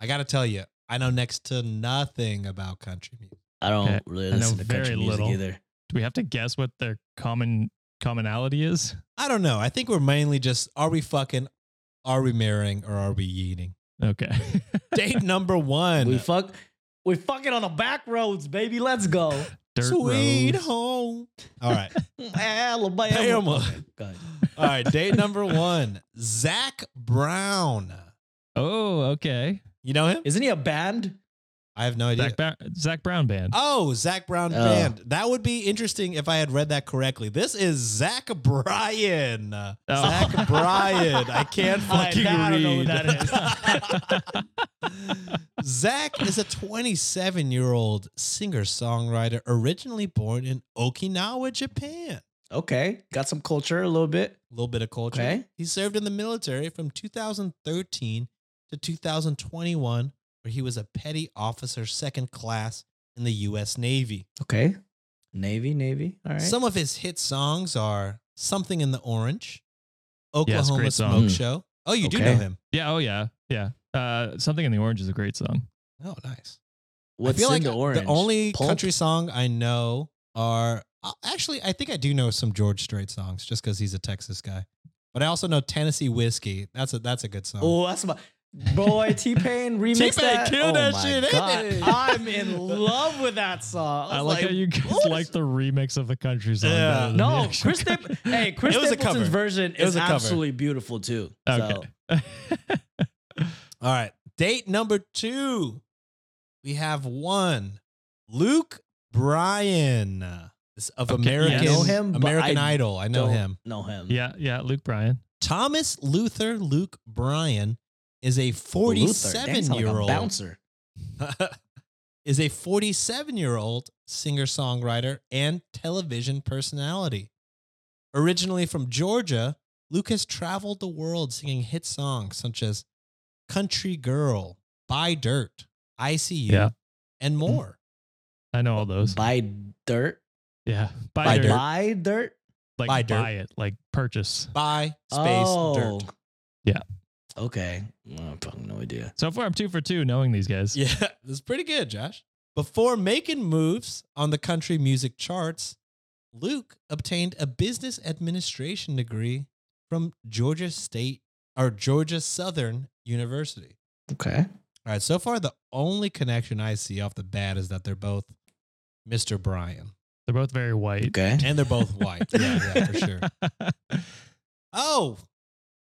I got to tell you, I know next to nothing about country music. I don't Okay, really I know listen to country very music little. either. Do we have to guess what their common commonality is? I don't know. I think we're mainly just are we fucking, are we marrying, or are we yeeting? Okay. Date number one. We fuck. We fucking on the back roads, baby. Let's go. Dirt Sweet roads. home. All right. Alabama. Bama. All right, date number one, Zach Brown. Oh, okay. You know him? Isn't he a band? I have no idea. Zach, ba- Zac Brown band. oh, Zac Brown Oh. band. That would be interesting if I had read that correctly. This is Zach Bryan. Oh. Zach Bryan. I can't I- fucking I don't know who read. that Zach is a 27 year old singer songwriter originally born in Okinawa, Japan. Okay, got some culture a little bit. A little bit of culture. Okay. He served in the military from 2013 to 2021, where he was a petty officer second class in the U.S. Navy. Okay, Navy, Navy. All right. Some of his hit songs are Something in the Orange, Yeah, it's a Oklahoma great Smoke song. Mm. Show. Oh, you do know him. Yeah. Oh, yeah. Yeah. Uh, Something in the Orange is a great song. Oh, nice. What's I feel in like the orange? the only Pulp? country song I know are uh, actually I think I do know some George Strait songs just because he's a Texas guy. But I also know Tennessee Whiskey. That's a that's a good song. Oh, that's my boy T Pain remix T-Pain that. killed oh that my shit, ain't God. it? I'm in love with that song. I was like, how you guys what like the remix of the country song. Yeah. than the No, actual Chris. country. Stap- hey, Chris It was a Stapleton's cover. version It was is a cover. absolutely beautiful too. So, Okay. All right. Date number two. We have one. Luke Bryan this- of Okay, American, yes. I know him, but American I Idol. I know don't him. Know him. yeah. Yeah. Luke Bryan. Thomas Luther Luke Bryan is a Luther. Dang, 47 sound like year a old bouncer. is a 47 year old singer songwriter and television personality. Originally from Georgia, Lucas traveled the world singing hit songs such as Country Girl, Buy Dirt, "I ICU, Yeah. and hmm. more. I know all those. Buy dirt. Yeah. Buy, Buy dirt. dirt. Buy dirt. Like Buy buy, it. Like purchase. Buy space oh. dirt. Yeah. Okay. I have fucking no idea. So far, I'm two for two knowing these guys. Yeah, that's pretty good, Josh. Before making moves on the country music charts, Luke obtained a business administration degree from Georgia State or Georgia Southern University. Okay. All right, so far the only connection I see off the bat is that they're both Mr. Bryan. They're both very white. Okay. And they're both white. yeah, yeah, for sure. Oh,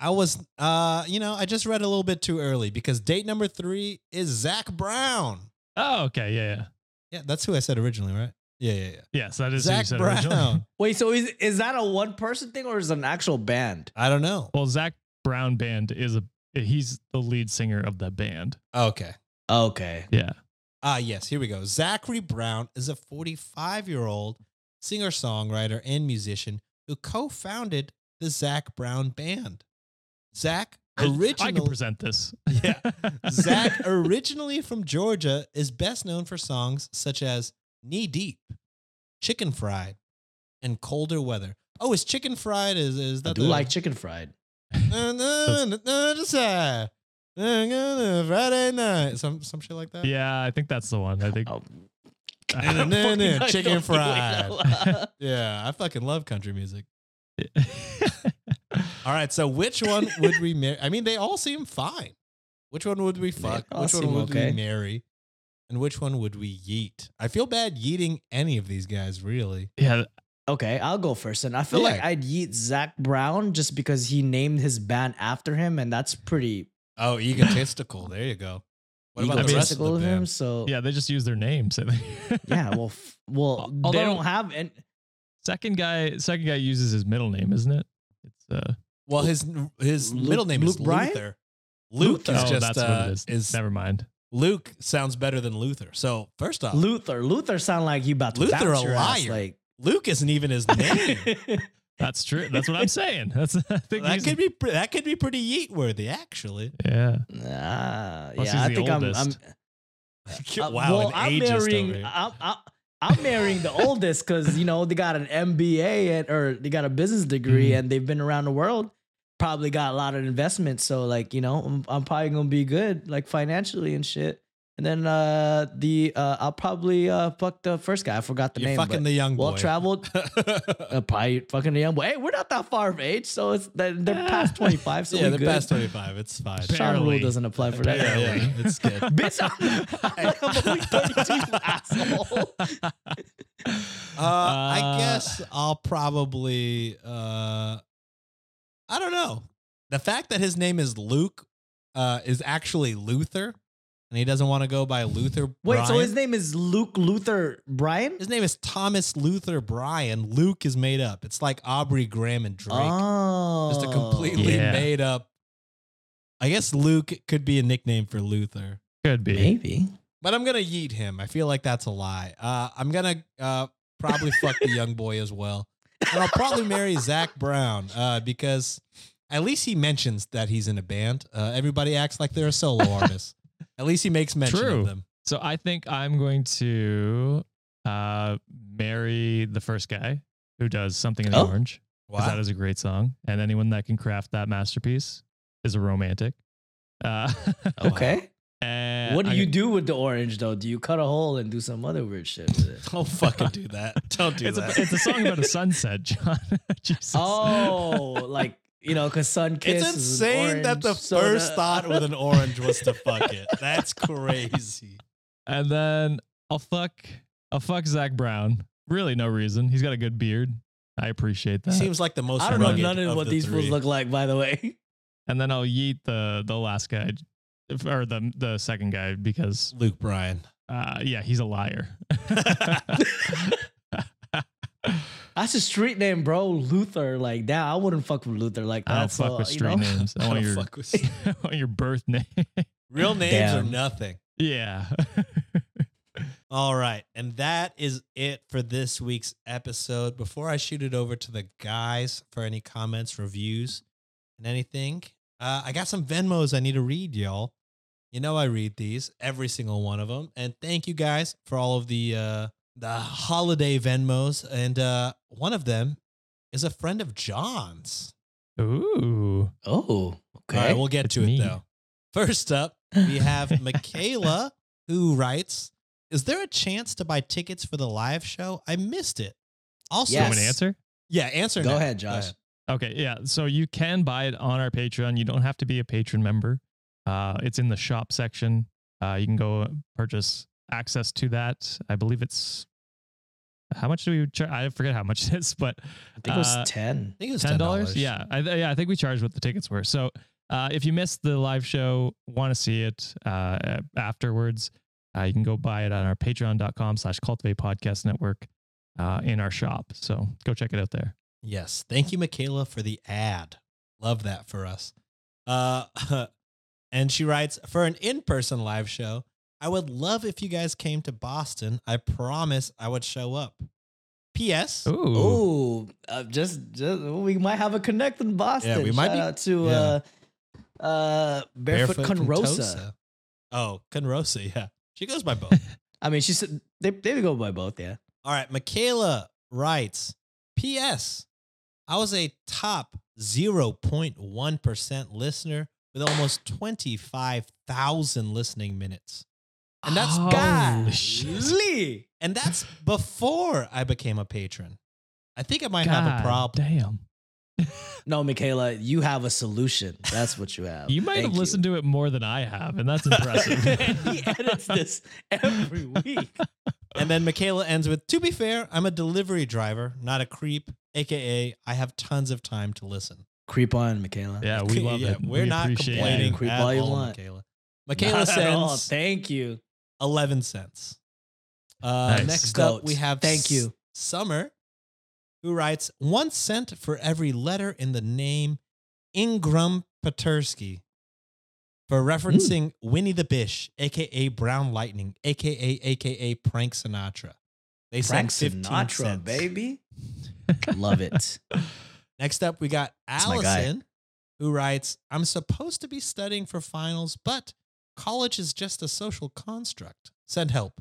I was uh, you know, I just read a little bit too early because date number three is Zac Brown. oh, okay. Yeah, yeah. Yeah, that's who I said originally, right? Yeah, yeah, yeah. Yes, that is who you Zach said originally. Brown. Wait, so is is that a one person thing or is it an actual band? I don't know. Well, Zac Brown band is a he's the lead singer of that band. Okay. Okay. Yeah. Ah, yes, here we go. Zachary Brown is a 45 year old singer songwriter and musician who co founded the Zac Brown Band. Zac originally I can present this. Yeah. Zac, originally from Georgia, is best known for songs such as Knee Deep, Chicken Fried, and Colder Weather. Oh, is Chicken Fried? Is, is that I do the- like chicken fried. Na, Friday night. Some, some shit like that? yeah, I think that's the one. I think. Oh, Na, na, na, na, chicken fried. Yeah, I fucking love country music. All right, so which one would we marry? I mean, they all seem fine. Which one would we fuck? all Which one seem would okay. we marry? And which one would we yeet? I feel bad yeeting any of these guys, really. yeah, Okay, I'll go first. And I feel like I'd yeet Zac Brown just because he named his band after him, and that's pretty Oh, egotistical. there you go. What about the rest of egotistical the of him. band? So yeah. They just use their names. I think. yeah, well, f- well, they Although- don't have and second guy, second guy uses his middle name, isn't it? It's uh. Well, his his Luke- middle name is Luke Bryan? Luther. Luke is oh, just that's uh, what it is. is Never mind. Luke sounds better than Luther. So first off, Luther. Luther sound like you about to Luther a your ass, liar. like Luke isn't even his name. That's true. That's what I'm saying. That's I think that could be that could be pretty yeet worthy, actually. Yeah. ah, Plus yeah, I the think I'm. I'm uh, wow, well, an I'm marrying. I'm, I'm, I'm marrying the oldest because you know they got an MBA and, or they got a business degree Mhm. and they've been around the world. Probably got a lot of investments, so like you know, I'm, I'm probably gonna be good like financially and shit. And then uh the uh I'll probably uh fuck the first guy. I forgot the You're name. fucking the young boy. well traveled. Uh, probably fucking the young boy. Hey, we're not that far of age, so it's they're, they're past twenty five. So yeah, we they're good. past 25. It's fine. Sean rule doesn't apply for that. Yeah, yeah, it's good. Bitch, I'm, I'm only 32, you asshole. Uh, I guess I'll probably uh I don't know. The fact that his name is Luke uh is actually Luther and he doesn't want to go by Luther Wait, so his name is Luke Luther Bryan? His name is Thomas Luther Bryan. Luke is made up. It's like Aubrey Graham and Drake. Oh. Just a completely Yeah. made up. I guess Luke could be a nickname for Luther. Could be. Maybe. But I'm gonna yeet him. I feel like that's a lie. Uh, I'm gonna uh, probably fuck the young boy as well, and I'll probably marry Zac Brown uh, because at least he mentions that he's in a band. Uh, everybody acts like they're a solo artist. At least he makes mention True. of them. So I think I'm going to uh marry the first guy who does something in the Oh. orange. Because that is a great song. And anyone that can craft that masterpiece is a romantic. Uh. Okay. And what do I'm you gonna- do with the orange though? Do you cut a hole and do some other weird shit with it? Don't fucking do that. Don't do It's a, that. it's a song about a sunset, John. Jesus. Oh, like you know, cause sun kiss. it's is an insane that the soda. first thought with an orange was to fuck it. That's crazy. And then I'll fuck I'll fuck Zac Brown. Really no reason. He's got a good beard. I appreciate that. Seems like the most. I don't know rugged none of what the these fools three. look like, by the way. and then I'll yeet the the last guy or the the second guy because Luke Bryan. uh yeah, he's a liar. That's a street name, bro. Luther. Like, that. I wouldn't fuck with Luther like that. I don't so, fuck with you street know? names. I I want don't your fuck with I want your birth name. real names are nothing. yeah. All right. And that is it for this week's episode. Before I shoot it over to the guys for any comments, reviews, and anything, uh, I got some Venmos I need to read, y'all. You know, I read these, every single one of them. And thank you guys for all of the uh, the holiday Venmos, and uh, one of them is a friend of John's. Ooh. Oh, okay. All right, we'll get It's to me. it though. First up, we have Michaela who writes, "Is there a chance to buy tickets for the live show? I missed it." Also, You want me to Yes. answer? yeah, answer. Go now. ahead, Josh. Okay, yeah. So you can buy it on our Patreon. You don't have to be a patron member. Uh, it's in the shop section. Uh, you can go purchase access to that. I believe it's how much do we charge? I forget how much it is, but I think it was uh, ten. I think it was ten dollars. Yeah, I, yeah. I think we charged what the tickets were. So uh, if you missed the live show, want to see it uh, afterwards, uh, you can go buy it on our Patreon.com/slash Cultiv8 Podcast Network uh, in our shop. So go check it out there. Yes. Thank you, Michaela, for the ad. Love that for us. Uh, and she writes for an in-person live show. I would love if you guys came to Boston. I promise I would show up. P.S. Ooh, Oh, uh, just just we might have a connect in Boston. Yeah, we might Shout be- out to yeah. uh uh barefoot, Conrosa. Contosa. Oh, Conrosa. Yeah, she goes by both. I mean, she said they they go by both. Yeah. All right, Michaela writes, P.S. I was a top 0.1% listener with almost 25,000 listening minutes. And that's Holy God, and that's before I became a patron. I think I might have a problem. Damn. No, Michaela, you have a solution. That's what you have. You might have listened to it more than I have, and that's impressive. he edits this every week. And then Michaela ends with, to be fair, I'm a delivery driver, not a creep, aka I have tons of time to listen. Creep on, Michaela. yeah, we love Yeah, it. We're We not appreciate it. complaining Creep at all you all, want. Michaela. Michaela Not at all. sends Thank you. 11 cents. Uh, Nice. Next Goat. up, we have Thank you. S- Summer, who writes one cent for every letter in the name Ingram Patersky for referencing Winnie the Bish, aka Brown Lightning, aka aka Prank Sinatra. They Frank sent 15 Sinatra, cents. baby. Love it. Next up, we got That's my guy. Allison, who writes, I'm supposed to be studying for finals, but college is just a social construct. Send help.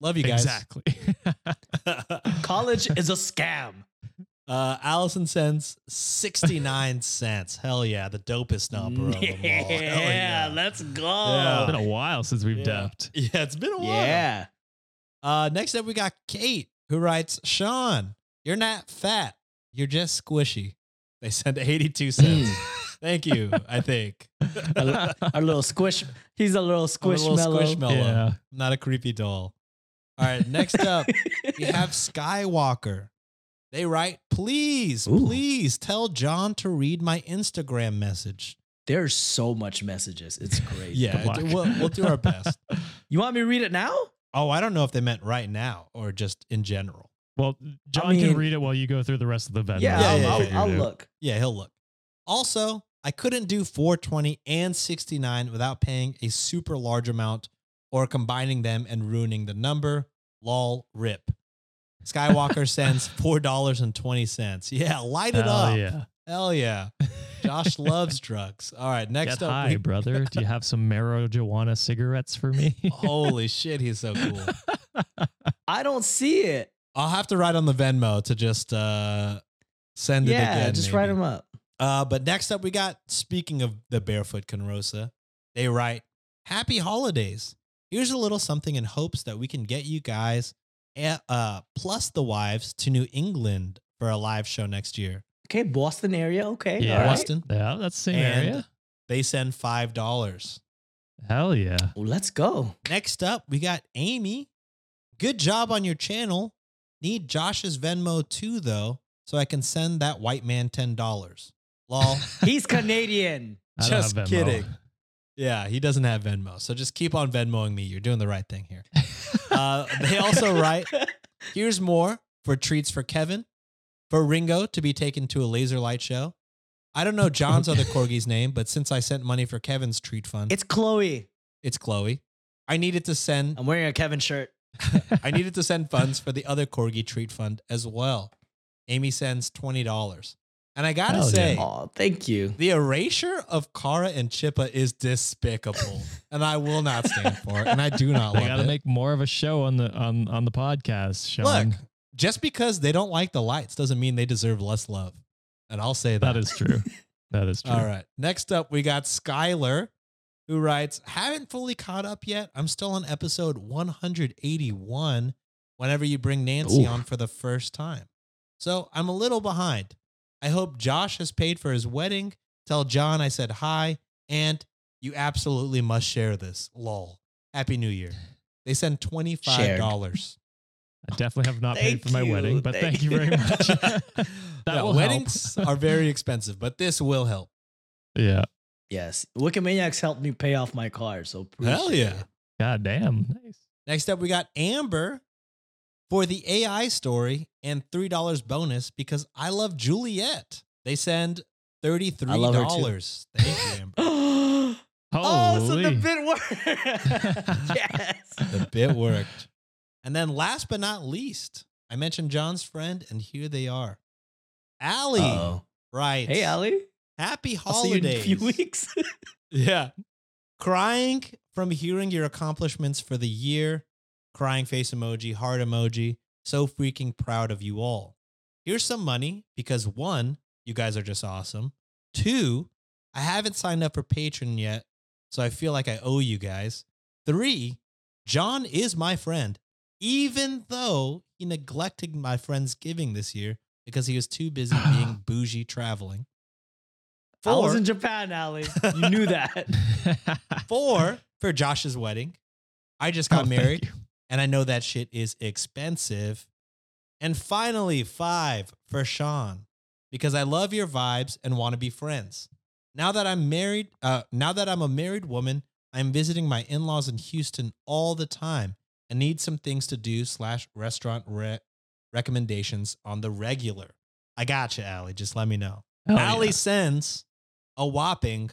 Love you guys. Exactly. College is a scam. uh, Allison sends 69 cents. Hell yeah, the dopest number of them all. Yeah, yeah. let's go. Yeah. it's been a while since we've yeah. depped. Yeah, it's been a while. Yeah. Uh, next up, we got Kate, who writes, Sean, you're not fat. You're just squishy. They send 82 hmm. cents. Thank you, I think. a, our little squish. He's a little I'm a squish little mellow. squishmallow. Yeah. Not a creepy doll. All right, next up, we have Skywalker. They write, please, Ooh. please tell John to read my Instagram message. There's so much messages. It's great. Yeah, we'll, we'll do our best. You want me to read it now? Oh, I don't know if they meant right now or just in general. Well, John mean- can read it while you go through the rest of the Venmo. Yeah, Yeah, I'll, yeah, I'll, I'll look. Yeah, he'll look. Also, I couldn't do 420 and 69 without paying a super large amount or combining them and ruining the number. Lol, rip. Skywalker sends $4.20. Yeah, light it Hell up. yeah. Hell yeah. Josh loves drugs. All right, next Get up. high, we- brother. Do you have some marijuana cigarettes for me? Holy shit, he's so cool. I don't see it. I'll have to write on the Venmo to just uh send it again. Yeah, again. just maybe. write them up. Uh, but next up, we got speaking of the barefoot Conrosa, they write, Happy holidays. Here's a little something in hopes that we can get you guys, eh, uh, plus the wives, to New England for a live show next year. Okay, Boston area. Okay, Yeah. all right. Boston. yeah, that's the same And area. they send $5. Hell yeah. Well, let's go. Next up, we got Amy. Good job on your channel. Need Josh's Venmo too, though, so I can send that white man $10. Lol. He's Canadian. Just kidding. Yeah, he doesn't have Venmo. So just keep on Venmoing me. You're doing the right thing here. Uh, they also write, here's more for treats for Kevin, for Ringo to be taken to a laser light show. I don't know John's other corgi's name, but since I sent money for Kevin's treat fund, It's Chloe. it's Chloe. I needed to send I'm wearing a Kevin shirt. I needed to send funds for the other corgi treat fund as well. Amy sends $20. And I gotta Hell yeah. say, Oh, thank you. the erasure of Kara and Chippa is despicable, and I will not stand for it. And I do not They love got to it. make more of a show on the on on the podcast. Sean. Look, just because they don't like the lights doesn't mean they deserve less love. And I'll say that. that is true. That is true. All right. Next up, we got Skylar, who writes, Haven't fully caught up yet. I'm still on episode 181 whenever you bring Nancy Ooh. on for the first time. So I'm a little behind. I hope Josh has paid for his wedding. Tell John I said hi. And you absolutely must share this. Lol. Happy New Year. They send $25. I definitely have not paid for my you, wedding, but thank, thank you very much. that Yeah, will weddings help. are very expensive, but this will help. yeah. Yes, Wikimaniacs helped me pay off my car, so Hell yeah. it. God damn. Nice. Next up, we got Amber for the AI story and $3 bonus because I love Juliet. They send $33. I love her too. Thank you, Amber. oh, so the bit worked. yes. the bit worked. And then last but not least, I mentioned John's friend, and here they are. Allie, right. Hey, Ali. Happy I'll see you in a holidays. few weeks. Yeah. Crying from hearing your accomplishments for the year. Crying face emoji, heart emoji. So freaking proud of you all. Here's some money because one, you guys are just awesome. Two, I haven't signed up for Patreon yet, so I feel like I owe you guys. Three, John is my friend, even though he neglected my friend's giving this year because he was too busy being bougie traveling. I was Four- in Japan, Ali. You knew that. Four for Josh's wedding. I just Oh, got thank married and I know that shit is expensive. And finally, five for Sean because I love your vibes and want to be friends. Now that I'm married, uh, now that I'm a married woman, I'm visiting my in-laws in Houston all the time and need some things to do slash restaurant re- recommendations on the regular. I got you, Allie. Just let me know. Hell Allie yeah. sends a whopping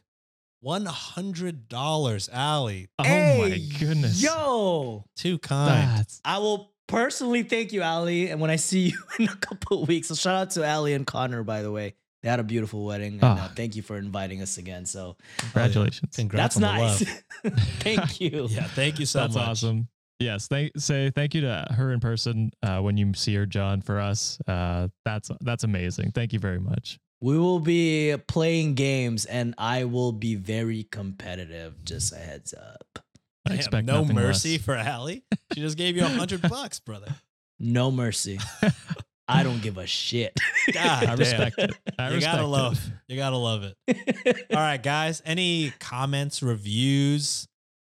one hundred dollars. Allie, Oh Hey, my goodness. Yo, too kind. That's I will personally thank you, Ali. And when I see you in a couple of weeks, so shout out to Ali and Connor, by the way. They had a beautiful wedding. And uh, Ah. thank you for inviting us again. So congratulations. Congrats that's on the nice. love. thank you. Yeah, thank you so That's much. That's awesome. Yes, thank say thank you to her in person uh, when you see her, John, for us. Uh, that's that's amazing. Thank you very much. We will be playing games and I will be very competitive. Just a heads up. I Damn, expect no mercy less. for Allie. She just gave you a hundred bucks, brother. No mercy. I don't give a shit. God, I respect it. I you respect gotta it. love. You gotta love it. All right, guys. Any comments, reviews,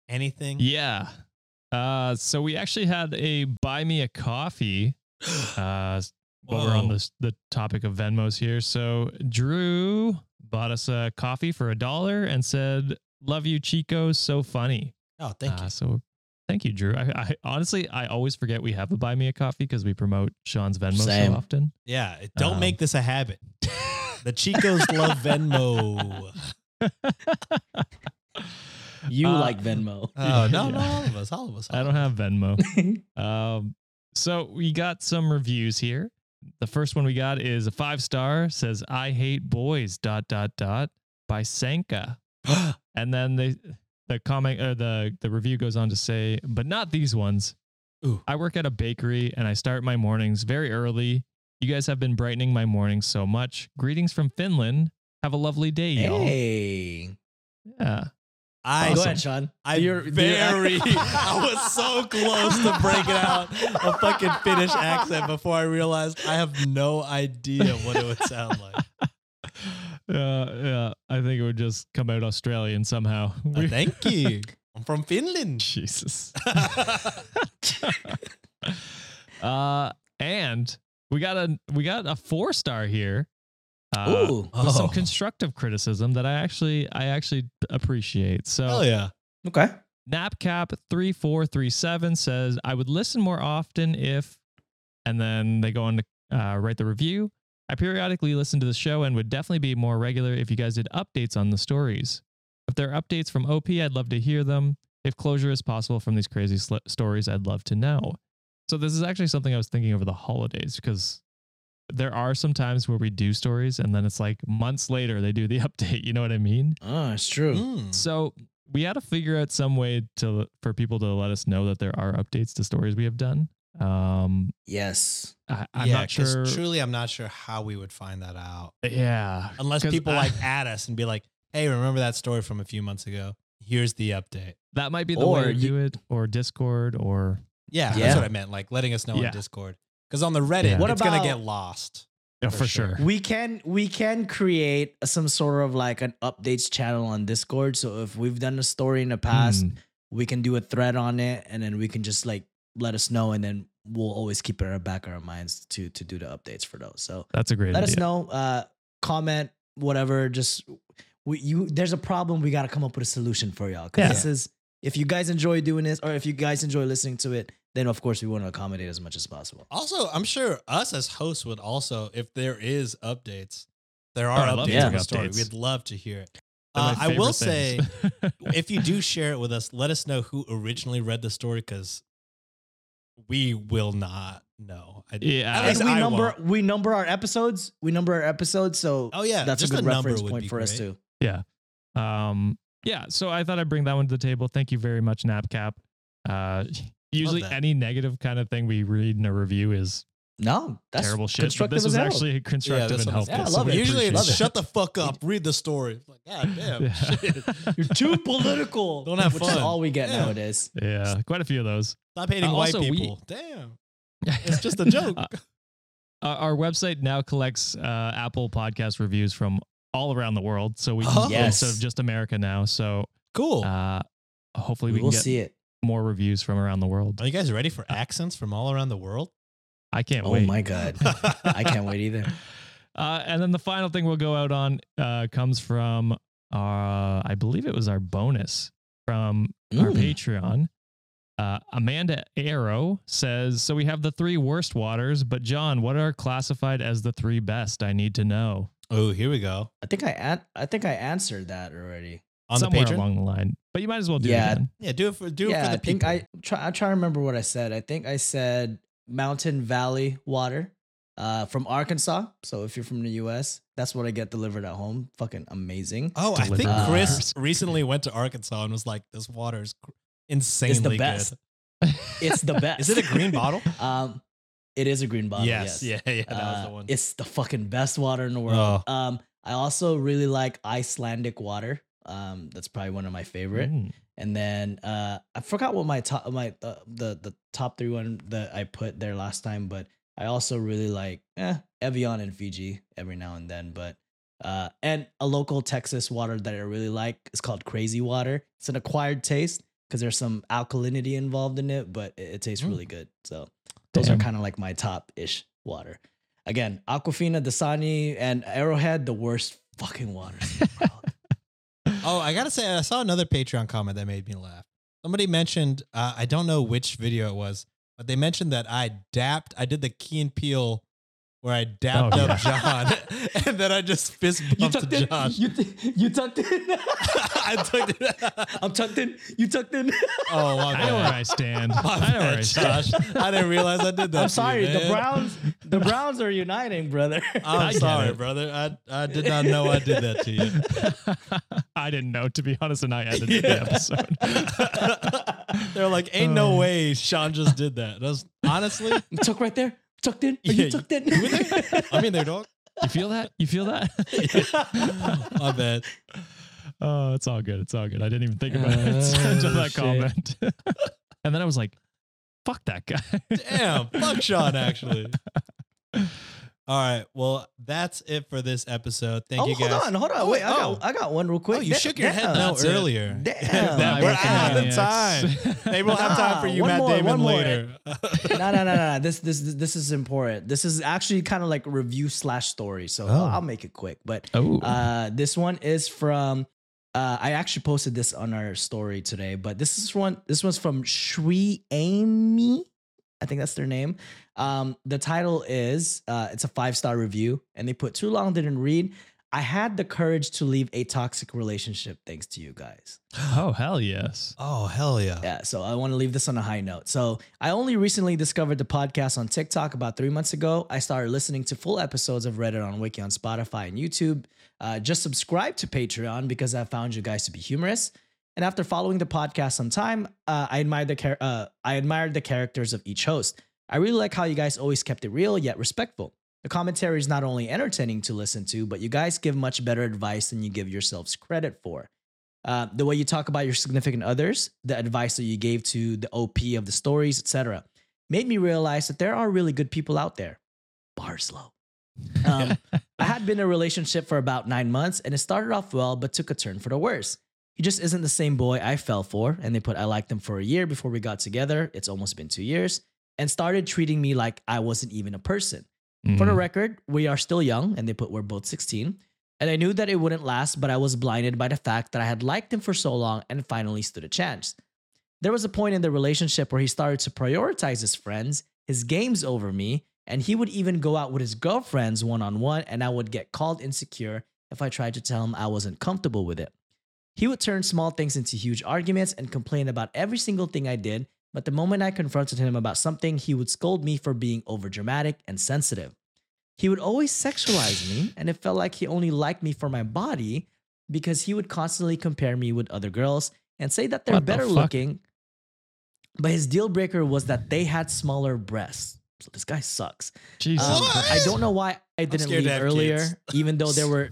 anything? Yeah. Uh, so we actually had a buy me a coffee. Uh, while we're on Whoa. this the topic of Venmos here. So Drew bought us a coffee for a dollar and said, "Love you, Chico. So funny." Oh, thank Uh, you. So thank you, Drew. I, I honestly I always forget we have a buy me a coffee because we promote Sean's Venmo Same. so often. Yeah, don't Um, make this a habit. The Chicos love Venmo. you Uh, like Venmo. Oh no, Yeah. no, all of us, all of us. all I don't us. have Venmo. Um, so we got some reviews here. The first one we got is a five star. Says I hate boys. Dot dot dot by Sanka. and then they the comment or the the review goes on to say, but not these ones. Ooh. I work at a bakery and I start my mornings very early. You guys have been brightening my mornings so much. Greetings from Finland. Have a lovely day, y'all. hey. Yeah. I Go ahead, Sean. I You're- very, you're- I was so close to breaking out a fucking Finnish accent before I realized I have no idea what it would sound like. Uh, yeah, I think it would just come out Australian somehow. Uh, thank you. I'm from Finland. Jesus. uh, and we got a we got a four star here. Uh, Ooh. with some Oh. constructive criticism that I actually I actually appreciate. So Hell yeah. Okay. Napcap3437 says, I would listen more often if, and then they go on to uh, write the review. I periodically listen to the show and would definitely be more regular if you guys did updates on the stories. If there are updates from OP, I'd love to hear them. If closure is possible from these crazy sl- stories, I'd love to know. So this is actually something I was thinking over the holidays because there are some times where we do stories and then it's like months later they do the update. You know what I mean? Oh, it's true. Mm. So we had to figure out some way to for people to let us know that there are updates to stories we have done. Um, Yes. I, I'm yeah, not 'cause sure. Truly, I'm not sure how we would find that out yeah, unless 'cause people I- like add us and be like, "Hey, remember that story from a few months ago? Here's the update." that might be the Or way to you- do it, or Discord, or Yeah, Yeah. that's what I meant. Like letting us know Yeah. on Discord. Because on the Reddit, Yeah. What it's gonna get lost. yeah, For for, sure. sure. We can we can create some sort of like an updates channel on Discord. So if we've done a story in the past, Mm, we can do a thread on it, and then we can just like let us know, and then we'll always keep it in our back of our minds to to do the updates for those. So that's a great let idea. us know. Uh, comment whatever. Just we you. There's a problem. We got to come up with a solution for y'all. Because Yeah. this is if you guys enjoy doing this, or if you guys enjoy listening to it, then of course we want to accommodate as much as possible. Also, I'm sure us as hosts would also, if there is updates, there are Oh, updates hearing on the story. updates. We'd love to hear it. Uh, I will favorite say, if you do share it with us, let us know who originally read the story because we will not know. I, Yeah. at least we I number won't. we number our episodes. We number our episodes, so Oh yeah, that's just a good number reference point be for us too. Yeah. Um, yeah. So I thought I'd bring that one to the table. Thank you very much, Napcap. Uh, usually any negative kind of thing we read in a review is No, that's terrible shit. But Constructive this as was hell. actually constructive that's and helpful. Yeah, I love we it. Usually appreciate it's it. shut the fuck up, read the story. It's like, God damn, Yeah. You're too political. Don't have which is fun. all we get Yeah. nowadays. yeah, quite a few of those. Stop hating Uh, white also, we- people. Damn, it's just a joke. Uh, Our our website now collects uh, Apple podcast reviews from all around the world. So we Oh. Yes. instead of just America now. So cool. uh, hopefully We we, will can get see it. More reviews from around the world. Are you guys ready for accents from all around the world? I can't Oh wait. my god, I can't wait either. Uh, and then the final thing we'll go out on uh, comes from, uh, I believe it was our bonus from our Mm. Patreon. Uh, Amanda Arrow says, So we have the three worst waters, but John, what are classified as the three best? I need to know. Oh, here we go. I think I an- I think I answered that already. On Somewhere the along the line. But you might as well do Yeah. it again. yeah, do it for do it for the I think people. I try. I try to remember what I said. I think I said Mountain Valley water, uh, from Arkansas. So if you're from the U.S., that's what I get delivered at home. Fucking amazing. Oh, I think Delivered. Chris recently went to Arkansas and was like, "This water is cr- insanely best. good." It's the best. Is it a green bottle? Um, it is a green bottle. yes. Yes. Yeah. Yeah. That was Uh, the one. It's the fucking best water in the world. Oh. Um, I also really like Icelandic water. Um, that's probably one of my favorite. Mm. And then uh, I forgot what my top my the, the the top three one that I put there last time, but I also really like eh, Evian and Fiji every now and then. But uh, and a local Texas water that I really like is called Crazy Water. It's an acquired taste because there's some alkalinity involved in it, but it, it tastes Mm. really good. So those Damn. are kind of like my top ish water. Again, Aquafina, Dasani, and Arrowhead, the worst fucking waters. oh, I gotta say, I saw another Patreon comment that made me laugh. Somebody mentioned, uh, I don't know which video it was, but they mentioned that I dapped. I did the Key and Peele where I dapped Oh, up yeah. John, and then I just fist you bumped tucked in. Josh. You, you tucked in. I took it. I'm tucked in. You tucked in. Oh, I know where. I stand. My I know where I stand. Josh. I didn't realize I did that. I'm sorry. you, the. Browns. The Browns are uniting, brother. I'm sorry, it. brother. I I did not know I did that to you. I didn't know, to be honest, and I edited the episode. They're like, ain't no Uh. way Sean just did that. That's honestly, I'm right there. Tucked in. Are Yeah, you tucked in? you in there? I'm in there, dog. You feel that? You feel that? My bad. Oh, it's all good. It's all good. I didn't even think about Oh, it until that shit. comment. and then I was like, fuck that guy. Damn, fuck Sean. Actually. All right. Well, that's it for this episode. Thank oh, you guys. hold on, hold on. Oh, Wait, I oh. got, I got one real quick. Oh, you Da- shook your head damn. no earlier. Damn. That- we're out of time. Maybe we'll have time for you, one Matt more, Damon, one later. no, no, no, no. This, this, this is important. This is actually kind of like review slash story. So Oh. I'll make it quick. But oh, Uh, this one is from. Uh, I actually posted this on our story today, but this is one. This one's from Shree Amy. I think that's their name. Um, the title is uh, it's a five star review, and they put too long didn't read. I had the courage to leave a toxic relationship thanks to you guys. Oh hell yes. Oh hell yeah. Yeah, so I want to leave this on a high note. So I only recently discovered the podcast on TikTok about three months ago. I started listening to full episodes of Reddit on Wiki on Spotify and YouTube. Uh, just subscribe to Patreon because I found you guys to be humorous. And after following the podcast some time, uh, I admired the char- uh, I admired the characters of each host. I really like how you guys always kept it real yet respectful. The commentary is not only entertaining to listen to, but you guys give much better advice than you give yourselves credit for. Uh, the way you talk about your significant others, the advice that you gave to the OP of the stories, etc., made me realize that there are really good people out there. Barslow. Um, I had been in a relationship for about nine months, and it started off well, but took a turn for the worse. He just isn't the same boy I fell for, and they put I liked him for a year before we got together. It's almost been two years, and started treating me like I wasn't even a person. For the Mm. record, we are still young, and they put we're both 16. And I knew that it wouldn't last, but I was blinded by the fact that I had liked him for so long and finally stood a chance. There was a point in the relationship where he started to prioritize his friends, his games over me, and he would even go out with his girlfriends one on one, and I would get called insecure if I tried to tell him I wasn't comfortable with it. He would turn small things into huge arguments and complain about every single thing I did, but the moment I confronted him about something, he would scold me for being overdramatic and sensitive. He would always sexualize me, and it felt like he only liked me for my body because he would constantly compare me with other girls and say that they're What better fuck? looking. But his deal breaker was that they had smaller breasts. So this guy sucks. Jesus. Um, I don't know why I didn't leave earlier, kids. even though there were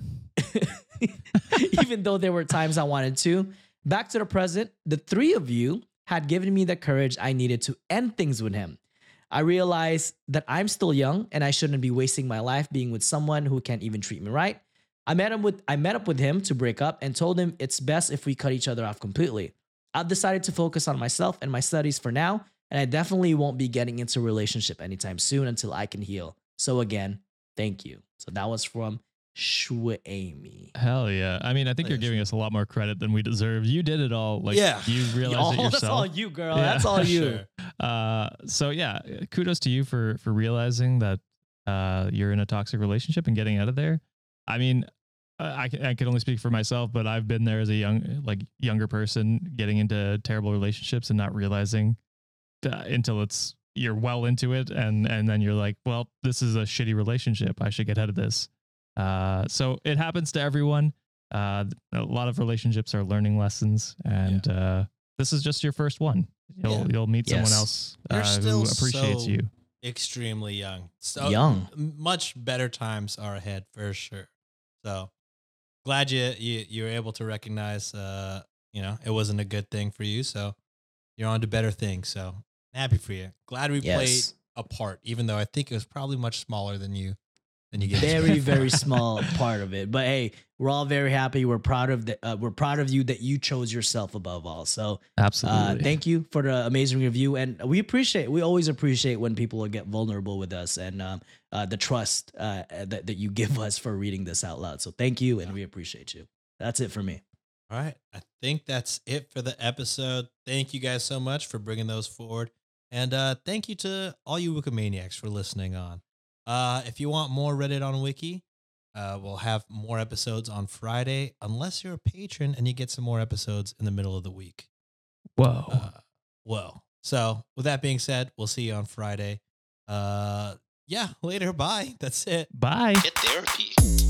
even though there were times I wanted to. Back to the present, the three of you had given me the courage I needed to end things with him. I realized that I'm still young and I shouldn't be wasting my life being with someone who can't even treat me right. I met him with I met up with him to break up and told him it's best if we cut each other off completely. I've decided to focus on myself and my studies for now, and I definitely won't be getting into a relationship anytime soon until I can heal. So again, thank you. So that was from Shwami. Hell yeah. I mean, I think you're giving us a lot more credit than we deserve. You did it all. Like, Yeah. you realized Oh, it yourself. that's all you, girl. Yeah. That's all you. Sure. Uh, so yeah, kudos to you for for realizing that uh, you're in a toxic relationship and getting out of there. I mean, I I can, only speak for myself, but I've been there as a young like younger person getting into terrible relationships and not realizing uh, until it's you're well into it and and then you're like, well, this is a shitty relationship. I should get out of this. Uh, so it happens to everyone. Uh, a lot of relationships are learning lessons, and uh, this is just your first one. You'll Yeah. you'll meet someone Yes. else You're uh, still who appreciates so- you. Extremely young. So Young. much better times are ahead for sure. So glad you you you were able to recognize uh you know it wasn't a good thing for you. So you're on to better things. So happy for you. Glad we played a part, even though I think it was probably much smaller than you than you get. Very, very small part of it. But hey, we're all very happy. We're proud of the, uh, we're proud of you that you chose yourself above all. So Absolutely. Uh, thank you for the amazing review, and we appreciate. We always appreciate when people get vulnerable with us, and um, uh, the trust uh, that that you give us for reading this out loud. So thank you, and we appreciate you. That's it for me. All right. I think that's it for the episode. Thank you guys so much for bringing those forward. And uh, thank you to all you Wikimaniacs for listening on. Uh, if you want more Reddit on Wiki, uh, we'll have more episodes on Friday, unless you're a patron and you get some more episodes in the middle of the week. Whoa. Uh, whoa. So, with that being said, we'll see you on Friday. Uh, yeah, later. Bye. That's it. Bye. Get therapy.